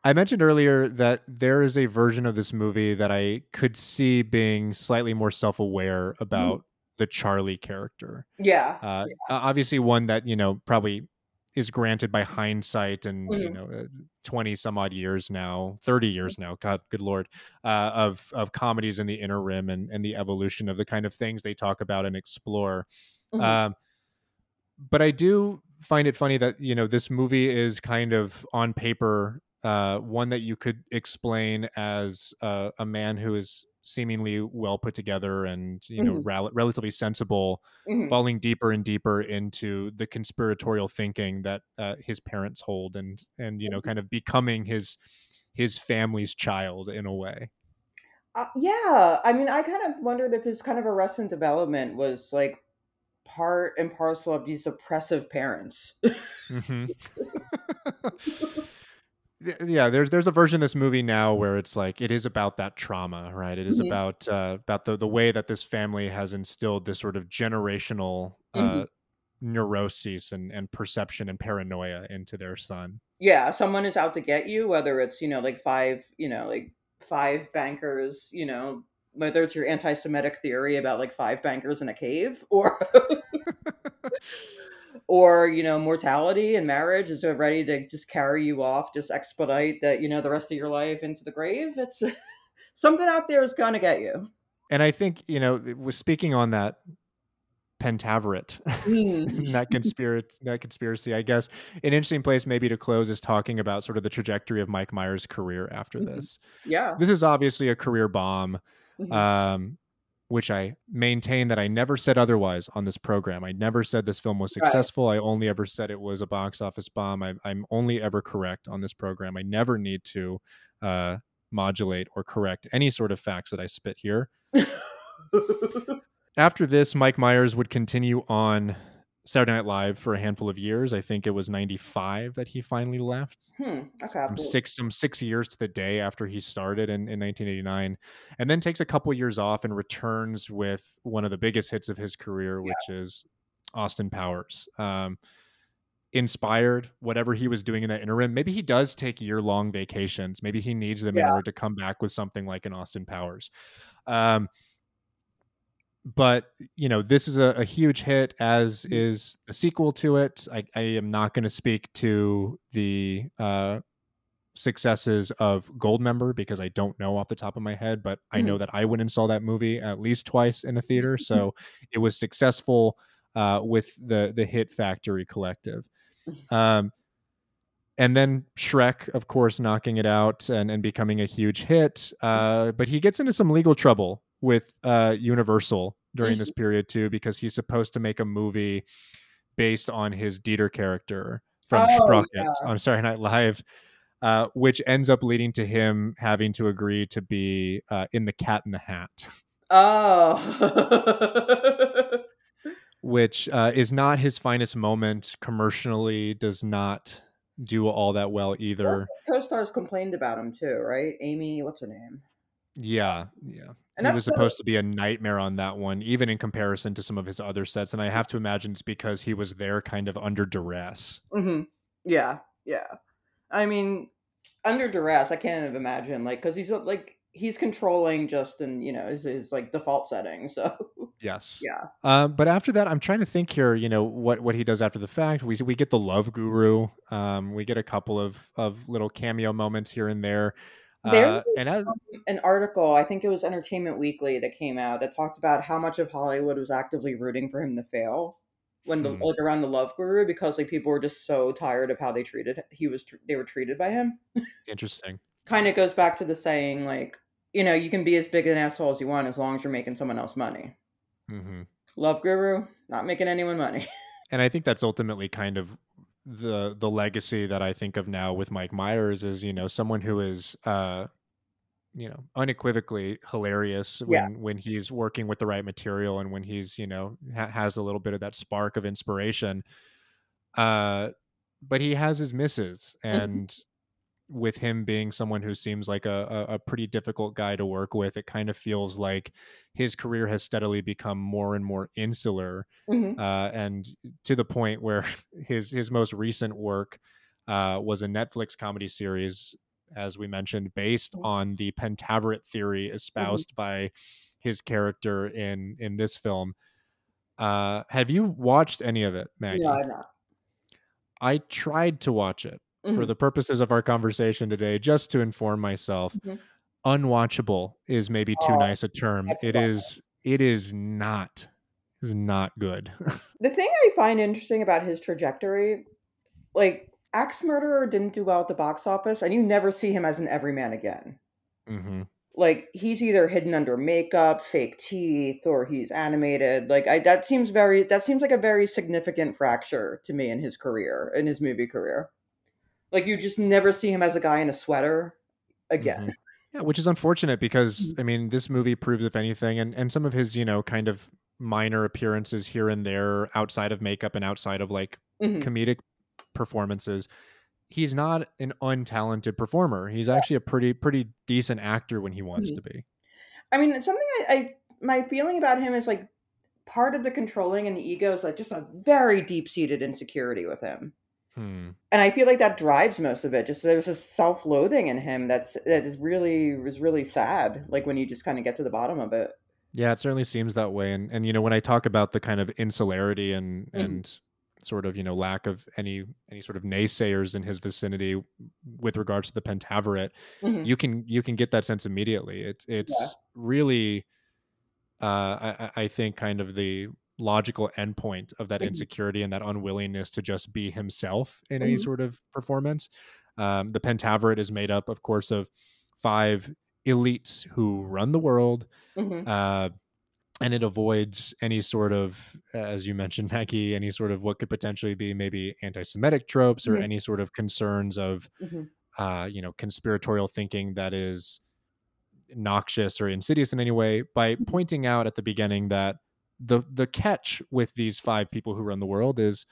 I mentioned earlier that there is a version of this movie that I could see being slightly more self-aware mm. about the Charlie character. Yeah. Uh, yeah. Obviously, one that you know probably is granted by hindsight and mm-hmm. you know uh, 20 some odd years now 30 years now god good lord uh, of of comedies in the inner rim and and the evolution of the kind of things they talk about and explore mm-hmm. um, but i do find it funny that you know this movie is kind of on paper uh, one that you could explain as uh, a man who is seemingly well put together and you know mm-hmm. relatively sensible mm-hmm. falling deeper and deeper into the conspiratorial thinking that uh, his parents hold and and you know mm-hmm. kind of becoming his his family's child in a way uh, yeah i mean i kind of wondered if his kind of arrested development was like part and parcel of these oppressive parents mm-hmm. [LAUGHS] [LAUGHS] [LAUGHS] yeah there's there's a version of this movie now where it's like it is about that trauma right it is mm-hmm. about uh, about the the way that this family has instilled this sort of generational uh, mm-hmm. neuroses and and perception and paranoia into their son yeah someone is out to get you whether it's you know like five you know like five bankers you know whether it's your anti-semitic theory about like five bankers in a cave or [LAUGHS] [LAUGHS] [LAUGHS] or you know mortality and marriage is ready to just carry you off just expedite that you know the rest of your life into the grave it's [LAUGHS] something out there is going to get you and i think you know speaking on that pentaverate [LAUGHS] mm. that [LAUGHS] conspiracy that conspiracy i guess an interesting place maybe to close is talking about sort of the trajectory of mike myers career after mm-hmm. this yeah this is obviously a career bomb mm-hmm. um which I maintain that I never said otherwise on this program. I never said this film was successful. Right. I only ever said it was a box office bomb. I, am only ever correct on this program. I never need to uh, modulate or correct any sort of facts that I spit here. [LAUGHS] After this, Mike Myers would continue on Saturday Night Live for a handful of years. I think it was '95 that he finally left. Hmm. Okay. Some six, some six years to the day after he started in, in 1989, and then takes a couple years off and returns with one of the biggest hits of his career, which yeah. is Austin Powers. Um, inspired whatever he was doing in that interim. Maybe he does take year long vacations. Maybe he needs them yeah. in order to come back with something like an Austin Powers. Um, but you know this is a, a, huge hit as mm-hmm. is the sequel to it i, I am not going to speak to the uh, successes of goldmember because i don't know off the top of my head but mm-hmm. i know mm-hmm. that i went and saw that movie at least twice in a theater mm-hmm. so it was successful uh, with the the hit factory collective [LAUGHS] um, and then Shrek, of course, knocking it out and, and becoming a huge hit. Uh, but he gets into some legal trouble with uh, Universal during mm-hmm. this period too, because he's supposed to make a movie based on his Dieter character from oh, Sprockets yeah. on Saturday Night Live, uh, which ends up leading to him having to agree to be uh, in the Cat in the Hat. Oh. [LAUGHS] which uh, is not his finest moment commercially, does not do all that well either. Co-stars complained about him too, right? Amy, what's her name? Yeah, yeah. And he was supposed to be a nightmare on that one, even in comparison to some of his other sets. And I have to imagine it's because he was there kind of under duress. Mm-hmm. Yeah, yeah. I mean, under duress, I can't even imagine, like, because he's like he's controlling just in you know his, his like default setting [LAUGHS] so yes yeah uh, but after that i'm trying to think here you know what what he does after the fact we we get the love guru um we get a couple of of little cameo moments here and there there's uh, and as, an article, I think it was Entertainment Weekly that came out that talked about how much of Hollywood was actively rooting for him to fail when the hmm. like around the Love Guru because like people were just so tired of how they treated he was they were treated by him. Interesting. [LAUGHS] kind of goes back to the saying like you know you can be as big an asshole as you want as long as you're making someone else money mm-hmm. love guru not making anyone money and i think that's ultimately kind of the the legacy that i think of now with mike myers is you know someone who is uh you know unequivocally hilarious when Yeah. when he's working with the right material and when he's you know ha- has a little bit of that spark of inspiration uh but he has his misses and with him being someone who seems like a, a, a pretty difficult guy to work with it kind of feels like his career has steadily become more and more insular Mhm. uh, and to the point where [LAUGHS] his his most recent work uh, was a Netflix comedy series, as we mentioned, based on the Pentaverate theory espoused by his character in in this film. Uh, have you watched any of it, Maggie? no i'm not I tried to watch it for Mhm. the purposes of our conversation today, just to inform myself. Mhm. Unwatchable is maybe too Oh, nice a term. It rough. is. It is not. Is not good. [LAUGHS] the thing i find interesting about his trajectory like axe murderer didn't do well at the box office and you never see him as an everyman again hmm like he's either hidden under makeup, fake teeth, or he's animated. Like I that seems very that seems like a very significant fracture to me in his career, in his movie career. Like you just never see him as a guy in a sweater again. Yeah, which is unfortunate because Mm-hmm. I mean, this movie proves, if anything, and and some of his, you know, kind of minor appearances here and there outside of makeup and outside of like Mhm. comedic performances, he's not an untalented performer. He's actually a pretty pretty decent actor when he wants Mhm. to be. I mean, it's something I, I my feeling about him is like part of the controlling and the ego is like just a very deep seated insecurity with him. Hmm. and I feel like that drives most of it. Just there's a self-loathing in him that's that is really is really sad. Like when you just kind of get to the bottom of it. Yeah, it certainly seems that way. And and you know, when I talk about the kind of insularity and Mhm. and sort of you know lack of any any sort of naysayers in his vicinity with regards to the Pentaverate, Mhm. you can you can get that sense immediately. It's it's really, uh, I I think, kind of the logical endpoint of that Mhm. insecurity and that unwillingness to just be himself in any Mhm. sort of performance. Um, the Pentaverate is made up, of course, of five elites who run the world Mhm. uh, and it avoids any sort of, as you mentioned, [LAUGHS] Maggie, any sort of what could potentially be maybe anti-Semitic tropes or Mhm. any sort of concerns of, Mhm. uh, you know, conspiratorial thinking that is noxious or insidious in any way by Mm-hmm. pointing out at the beginning that the the catch with these five people who run the world is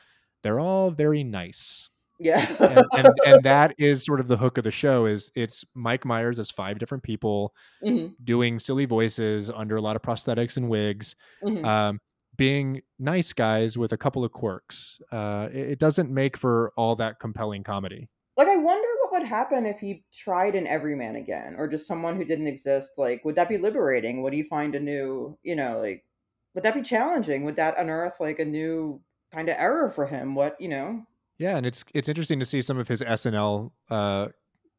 they're all very nice Yeah. and, and [LAUGHS] and that is sort of the hook of the show is it's mike myers as five different people Mhm. doing silly voices under a lot of prosthetics and wigs Mhm. um, being nice guys with a couple of quirks uh, it, it doesn't make for all that compelling comedy Like I wonder what would happen if he tried an everyman again, or just someone who didn't exist. Like, would that be liberating? Would he find a new, you know, like, would that be challenging? Would that unearth like a new kind of error for him? What you know? yeah and it's it's interesting to see some of his snl uh,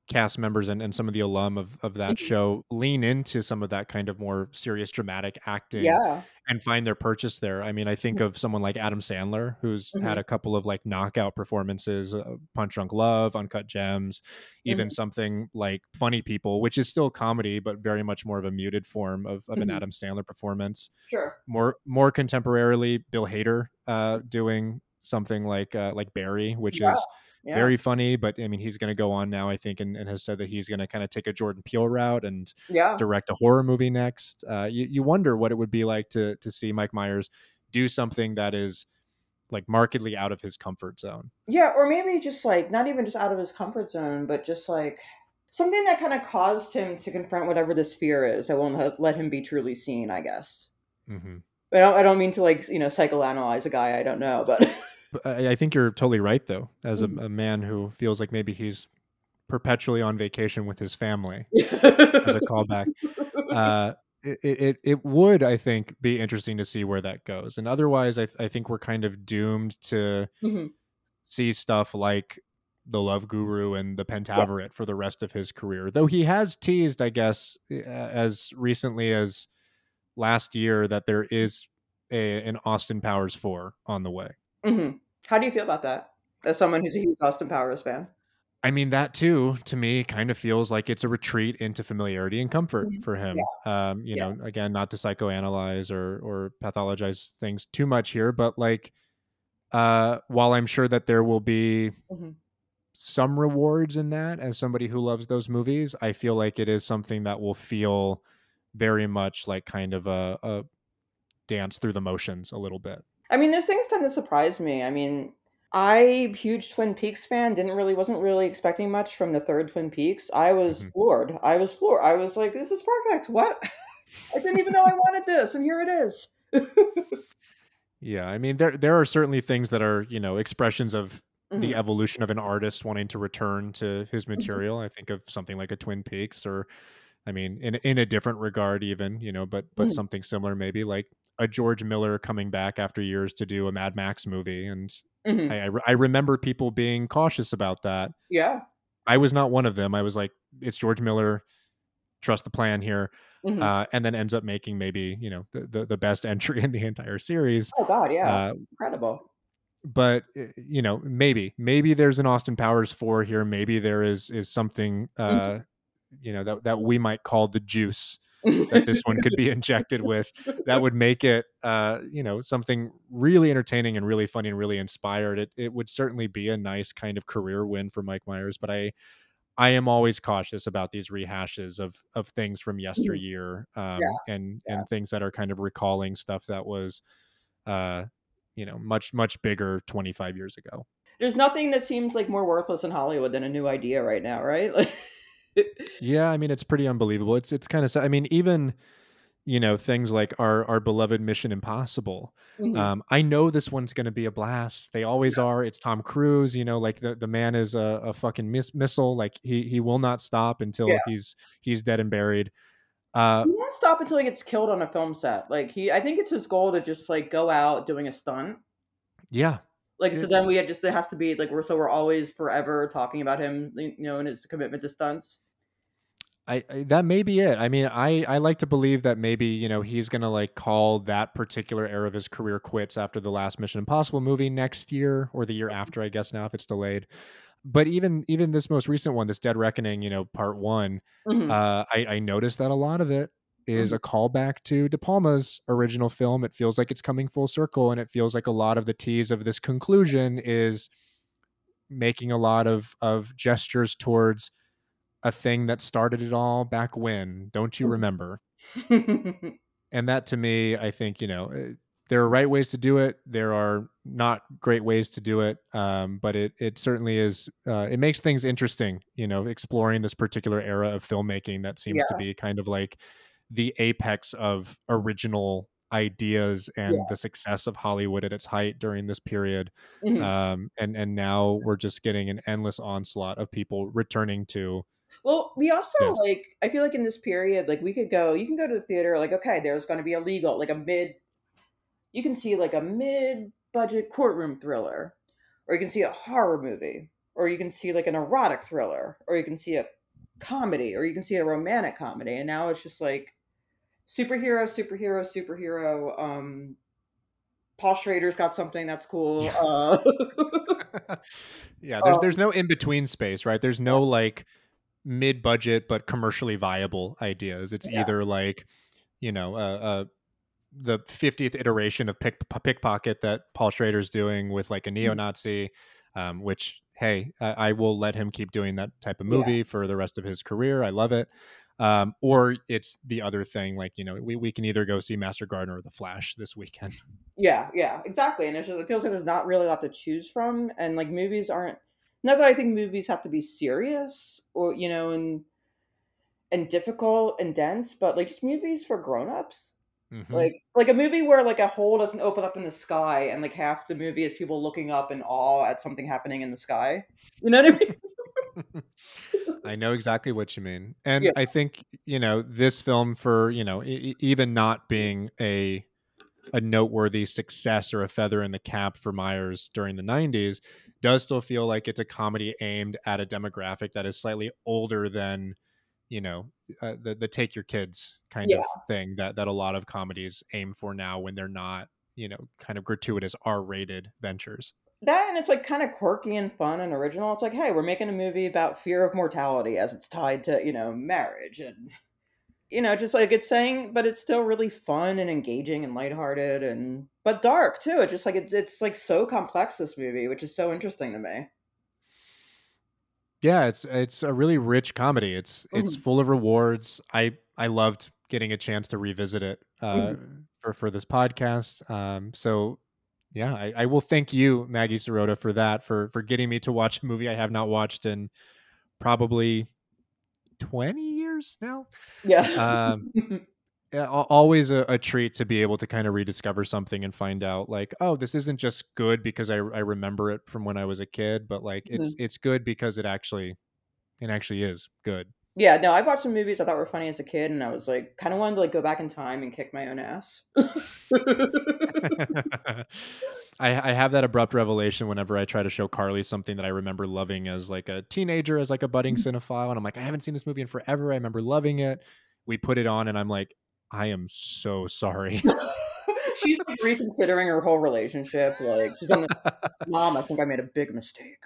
cast members and, and some of the alum of, of that Mhm. show lean into some of that kind of more serious dramatic acting Yeah. and find their purchase there. I mean, I think of someone like Adam Sandler, who's had Mhm. a couple of like knockout performances, uh, Punch Drunk Love, Uncut Gems, even Mhm. something like Funny People, which is still comedy, but very much more of a muted form of, of an Mhm. Adam Sandler performance. Sure. More more contemporarily, Bill Hader uh, doing something like uh, like Barry, which Yeah. is Yeah. very funny. But I mean, he's going to go on now, I think, and, and has said that he's going to kind of take a Jordan Peele route and Yeah. direct a horror movie next. Uh, you, you wonder what it would be like to to see Mike Myers do something that is like markedly out of his comfort zone. Yeah, or maybe just like not even just out of his comfort zone, but just like something that kind of caused him to confront whatever this fear is that won't let- him be truly seen. I guess. Mm-hmm. I don't. I don't mean to like you know psychoanalyze a guy I don't know, But [LAUGHS] I, I think you're totally right, though. As a, Mhm. a man who feels like maybe he's perpetually on vacation with his family, [LAUGHS] as a callback, uh, it, it it would I think be interesting to see where that goes. And otherwise, I I think we're kind of doomed to Mhm. see stuff like the Love Guru and the Pentaverate for the rest of his career. Though he has teased, I guess, uh, as recently as last year that there is a, an Austin Powers four on the way. Hmm How do you feel about that? As someone who's a huge Austin Powers fan. I mean, that too, to me, kind of feels like it's a retreat into familiarity and comfort Mhm. for him. Yeah. Um, you Yeah. know, again, not to psychoanalyze or or pathologize things too much here, but like, uh, while I'm sure that there will be Mhm. some rewards in that as somebody who loves those movies, I feel like it is something that will feel very much like kind of a, a dance through the motions a little bit. I mean, those things tend to surprise me. I mean, I huge Twin Peaks fan, didn't really wasn't really expecting much from the third Twin Peaks. I was Mhm. floored. I was floored. I was like, this is perfect. What? [LAUGHS] I didn't even know I wanted this, and here it is. [LAUGHS] Yeah, I mean there there are certainly things that are, you know, expressions of the Mhm. evolution of an artist wanting to return to his Mhm. material. I think of something like a Twin Peaks or I mean in in a different regard even, you know, but but Mhm. something similar maybe like a George Miller coming back after years to do a Mad Max movie and Mhm. I I, I remember people being cautious about that. Yeah. I was not one of them. I was like it's George Miller, trust the plan here. Mhm. Uh, and then ends up making maybe, you know, the the, the best [LAUGHS] entry in the entire series. Oh God, yeah, Uh, incredible. but uh, you know maybe maybe there's an austin powers 4 here maybe there is is something Mhm. uh you know that that we might call the juice that this one could be injected with that would make it uh you know something really entertaining and really funny and really inspired it it would certainly be a nice kind of career win for mike myers but i i am always cautious about these rehashes of of things from yesteryear um Yeah, and yeah. and things that are kind of recalling stuff that was uh you know much much bigger 25 years ago There's nothing that seems like more worthless in Hollywood than a new idea right now, right? Like, [LAUGHS] yeah i mean it's pretty unbelievable it's it's kind of i mean even you know things like our our beloved mission impossible Mhm. um i know this one's going to be a blast they always are it's tom cruise you know like the, the man is a, a fucking miss, missile like he he will not stop until Yeah. he's he's dead and buried uh he won't stop until he gets killed on a film set. Like he, I think it's his goal to just like go out doing a stunt. yeah Like so, then we had just it has to be like we're so we're always forever talking about him, you know, and his commitment to stunts. I, I that may be it. I mean, I I like to believe that maybe you know he's gonna like call that particular era of his career quits after the last Mission Impossible movie next year or the year after, I guess now if it's delayed. But even even this most recent one, this Dead Reckoning, you know, part one, Mhm. uh, I I noticed that a lot of it is Mhm. a callback to De Palma's original film. It feels like it's coming full circle, and it feels like a lot of the tease of this conclusion is making a lot of of gestures towards a thing that started it all back when don't you remember [LAUGHS] and that to me i think you know uh, there are right ways to do it there are not great ways to do it um, but it it certainly is uh, it makes things interesting you know exploring this particular era of filmmaking that seems to be kind of like the apex of original ideas and Yeah. the success of hollywood at its height during this period Mhm. um, and and now we're just getting an endless onslaught of people returning to Well, we also Yes. like I feel like in this period, like we could go, you can go to the theater, like okay, there's going to be a legal, like a mid, you can see like a mid-budget courtroom thriller, or you can see a horror movie, or you can see like an erotic thriller, or you can see a comedy, or you can see a romantic comedy, and now it's just like superhero, superhero, superhero. Um, Paul Schrader's got something that's cool. Uh, [LAUGHS] [LAUGHS] yeah there's there's Um, no in between space right there's no like mid budget but commercially viable ideas it's Yeah. either like you know uh, uh the 50th iteration of pick, pickpocket that paul schrader's doing with like a Mhm. neo-nazi um, which hey I, I will let him keep doing that type of Yeah. movie for the rest of his career i love it um, or it's the other thing like you know we, we can either go see master gardener or the flash this weekend Yeah, yeah, exactly. And it's just, it feels like there's not really a lot to choose from, and like movies aren't. Not that I think movies have to be serious or you know and and difficult and dense, but like just movies for grown-ups. Mhm. Like like a movie where like a hole doesn't open up in the sky and like half the movie is people looking up in awe at something happening in the sky. You know what I mean? [LAUGHS] I know exactly what you mean. And Yeah. I think, you know, this film for, you know, e- even not being a a noteworthy success or a feather in the cap for Myers during the 90s does still feel like it's a comedy aimed at a demographic that is slightly older than, you know, uh, the the take your kids kind Yeah. of thing that that a lot of comedies aim for now when they're not, you know, kind of gratuitous R-rated ventures. that and it's like kind of quirky and fun and original. It's like, hey, we're making a movie about fear of mortality as it's tied to, you know, marriage and you know, just like it's saying, but it's still really fun and engaging and lighthearted and but dark too. It's just like it's it's like so complex this movie, which is so interesting to me. Yeah, it's it's a really rich comedy. It's it's Mhm. full of rewards. I I loved getting a chance to revisit it uh, Mhm. for for this podcast. Um, so yeah, I, I will thank you, Maggie Serota, for that for for getting me to watch a movie I have not watched in probably twenty years now. Yeah. Um, [LAUGHS] yeah, always a, a treat to be able to kind of rediscover something and find out like, oh, this isn't just good because I I remember it from when I was a kid, but like it's Mhm. it's good because it actually it actually is good. Yeah, no, I've watched some movies I thought were funny as a kid, and I was like, kind of wanted to like go back in time and kick my own ass. [LAUGHS] I, I have that abrupt revelation whenever I try to show Carly something that I remember loving as like a teenager, as like a budding mm-hmm. cinephile, and I'm like, I haven't seen this movie in forever. I remember loving it. We put it on, and I'm like, I am so sorry. [LAUGHS] she's like reconsidering her whole relationship. Like, she's on the [LAUGHS] mom. I think I made a big mistake.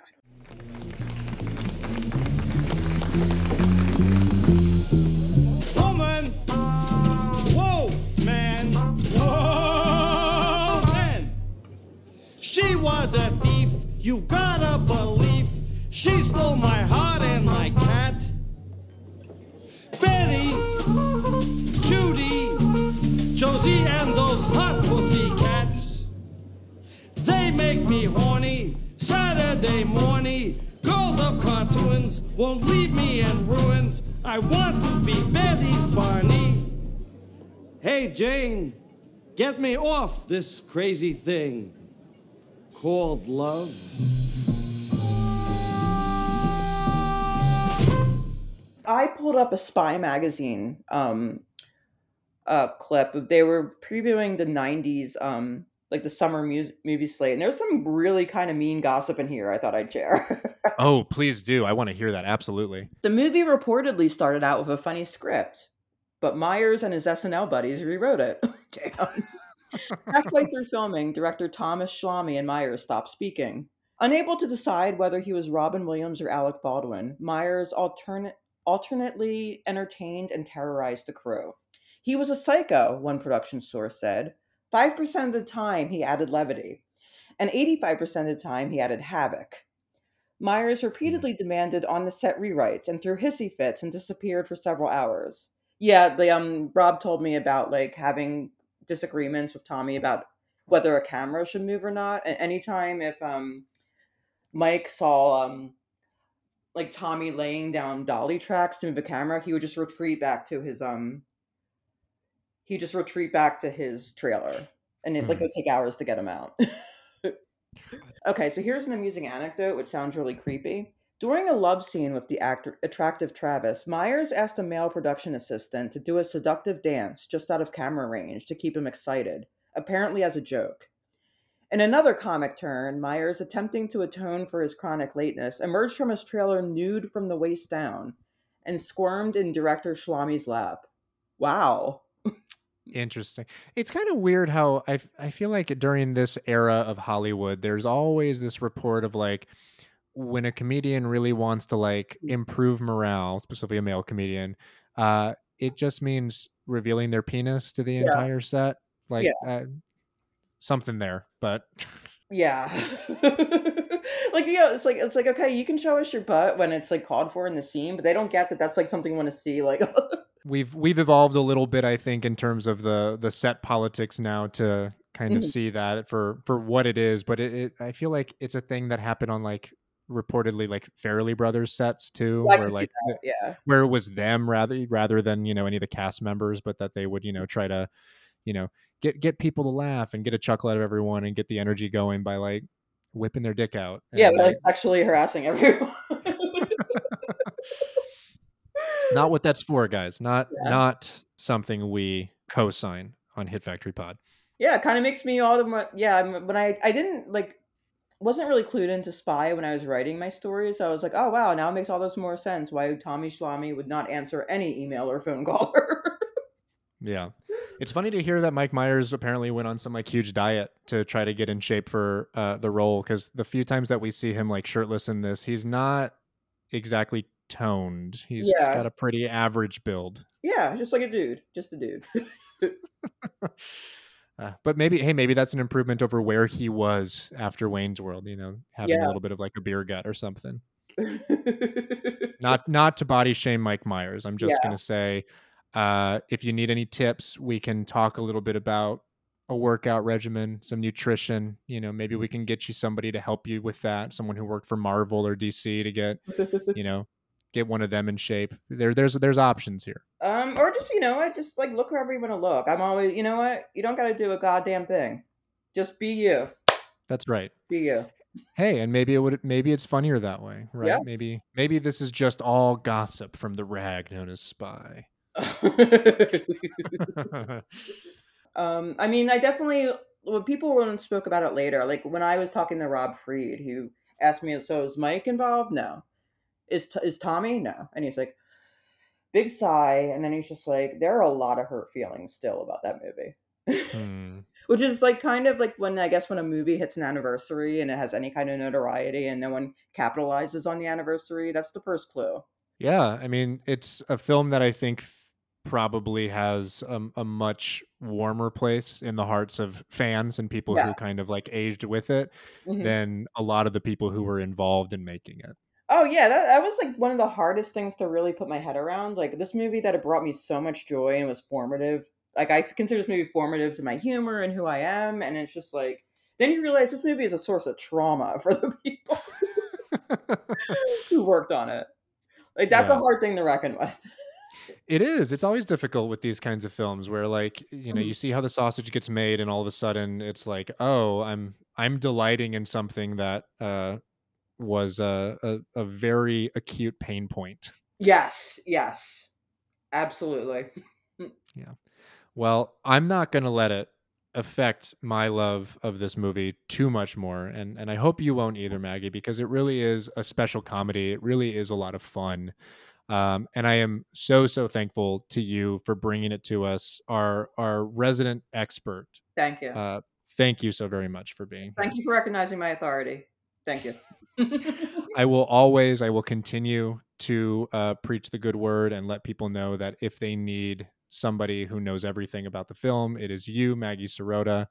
She was a thief, you gotta believe. She stole my heart and my cat. Betty, Judy, Josie, and those hot pussy cats. They make me horny Saturday morning. Girls of cartoons won't leave me in ruins. I want to be Betty's Barney. Hey, Jane, get me off this crazy thing called love. I pulled up a Spy magazine um uh clip. They were previewing the '90s um like the summer music movie slate, and there was some really kind of mean gossip in here. I thought I'd share. [LAUGHS] oh, please do. I want to hear that. Absolutely. the movie reportedly started out with a funny script, but Myers and his SNL buddies rewrote it. [LAUGHS] Damn. Halfway through filming, director Thomas Schlamme and Myers stopped speaking. Unable to decide whether he was Robin Williams or Alec Baldwin, Myers alternate, alternately entertained and terrorized the crew. He was a psycho, one production source said. 5% of the time, he added levity, and 85% of the time, he added havoc. Myers repeatedly demanded on the set rewrites and threw hissy fits and disappeared for several hours. Yeah, the um Rob told me about like having disagreements with Tommy about whether a camera should move or not. And anytime if um Mike saw um like Tommy laying down dolly tracks to move a camera, he would just retreat back to his um he just retreat back to his trailer. And it like Hmm. would take hours to get him out. [LAUGHS] okay, so here's an amusing anecdote which sounds really creepy. During a love scene with the actor attractive Travis, Myers asked a male production assistant to do a seductive dance just out of camera range to keep him excited, apparently as a joke. In another comic turn, Myers, attempting to atone for his chronic lateness, emerged from his trailer nude from the waist down and squirmed in director Schlamme's lap. Wow. Interesting. It's kind of weird how I, I feel like during this era of Hollywood, there's always this report of like when a comedian really wants to like improve morale, specifically a male comedian, uh, it just means revealing their penis to the Yeah. entire set. Like Yeah. uh, something there, but [LAUGHS] Yeah. [LAUGHS] like yeah, it's like it's like okay, you can show us your butt when it's like called for in the scene, but they don't get that that's like something you want to see like [LAUGHS] we've we've evolved a little bit, I think, in terms of the the set politics now to kind of Mhm. see that for for what it is. But it, it I feel like it's a thing that happened on like reportedly like Farrelly Brothers sets too, I where like that, yeah. where it was them rather rather than you know any of the cast members, but that they would you know try to you know get get people to laugh and get a chuckle out of everyone and get the energy going by like whipping their dick out. Yeah, but like like, sexually harassing everyone. [LAUGHS] not what that's for, guys. Not Yeah. not something we co-sign on Hit Factory Pod. yeah, it kind of makes me all the more yeah, when I I didn't like wasn't really clued into spy when I was writing my stories. So I was like, "Oh wow, now it makes all this more sense why Tommy Schlamme would not answer any email or phone call." Yeah. it's funny to hear that Mike Myers apparently went on some like huge diet to try to get in shape for uh, the role because the few times that we see him like shirtless in this, he's not exactly toned. He's, he's Yeah. got a pretty average build. Yeah, just like a dude, just a dude. [LAUGHS] Uh, but maybe, hey, maybe that's an improvement over where he was after Wayne's World. You know, having Yeah. a little bit of like a beer gut or something. [LAUGHS] not not to body shame Mike Myers. I'm just Yeah. gonna say, uh, if you need any tips, we can talk a little bit about a workout regimen, some nutrition. You know, maybe we can get you somebody to help you with that. Someone who worked for Marvel or DC to get, you know, get one of them in shape. There, there's there's options here. Um, or just you know I just like look wherever you want to look. I'm always, you know what, you don't got to do a goddamn thing. Just be you. That's right. Be you. Hey, and maybe it would maybe it's funnier that way, right? Yeah. Maybe maybe this is just all gossip from the rag known as Spy. [LAUGHS] [LAUGHS] Um, I mean, I definitely when people when spoke about it later, like when I was talking to Rob Fried, who asked me, "So is Mike involved?" No. Is is Tommy? No. And he's like, big sigh, and then he's just like, "There are a lot of hurt feelings still about that movie." Hmm. [LAUGHS] Which is like kind of like when I guess when a movie hits an anniversary and it has any kind of notoriety and no one capitalizes on the anniversary, that's the first clue. Yeah, I mean, it's a film that I think probably has a, a much warmer place in the hearts of fans and people Yeah. who kind of like aged with it Mhm. than a lot of the people who were involved in making it. Oh yeah, that, that was like one of the hardest things to really put my head around. Like this movie that it brought me so much joy and was formative. Like I consider this movie formative to my humor and who I am, and it's just like then you realize this movie is a source of trauma [LAUGHS] for the people [LAUGHS] who worked on it. Like that's a hard thing to reckon with. It is. It's always difficult with these kinds of films where like, you know, you see how the sausage gets made and all of a sudden it's like, "Oh, I'm I'm delighting in something that uh was a a, a very acute pain point." Yes, yes, absolutely. [LAUGHS] Yeah. Well, I'm not going to let it affect my love of this movie too much more and and I hope you won't either, Maggie, because it really is a special comedy. It really is a lot of fun. Um, and I am so so thankful to you for bringing it to us, our our resident expert. Thank you. Uh, thank you so very much for being here. Thank you for recognizing my authority. Thank you. [LAUGHS] I will always, I will continue to uh, preach the good word and let people know that if they need somebody who knows everything about the film, it is you, Maggie Serota.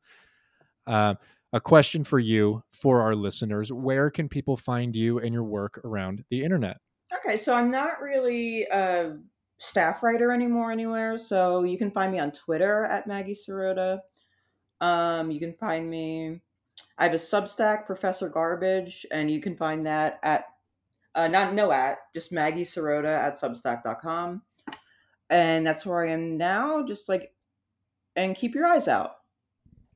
Uh, a question for you, for our listeners: Where can people find you and your work around the internet? Okay, so I'm not really a staff writer anymore anywhere. So you can find me on Twitter at Maggie Serota. Um, you can find me. I have a Substack, Professor Garbage, and you can find that at uh, not no at just Maggie Serota at Substack.com, and that's where I am now. Just like, and keep your eyes out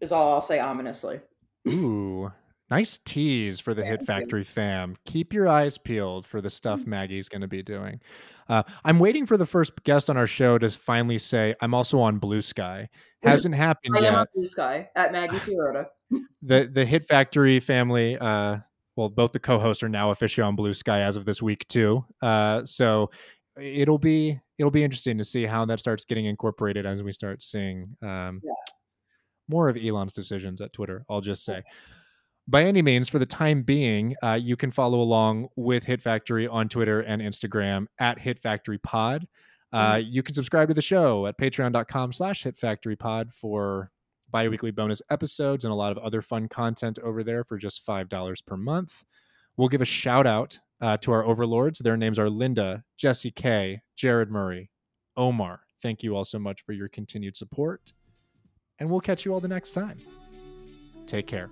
is all I'll say ominously. Ooh, nice tease for the Hit Factory fam. Keep your eyes peeled for the stuff Maggie's going to be doing. Uh, I'm waiting for the first guest on our show to finally say, I'm also on Blue Sky. Hasn't happened I am on. Blue Sky at Maggie Serota. [LAUGHS] The the Hit Factory family, uh, well, both the co-hosts are now officially on Blue Sky as of this week too. Uh, so it'll be it'll be interesting to see how that starts getting incorporated as we start seeing um, Yeah. more of Elon's decisions at Twitter. I'll just say. By any means, for the time being, uh, you can follow along with Hit Factory on Twitter and Instagram at Hit Factory Pod. Uh, you can subscribe to the show at patreon.com slash Hit Factory Pod for bi-weekly bonus episodes and a lot of other fun content over there for just $5 per month. We'll give a shout out uh, to our overlords. Their names are Linda, Jesse K, Jared Murray, Omar. Thank you all so much for your continued support. And we'll catch you all the next time. Take care.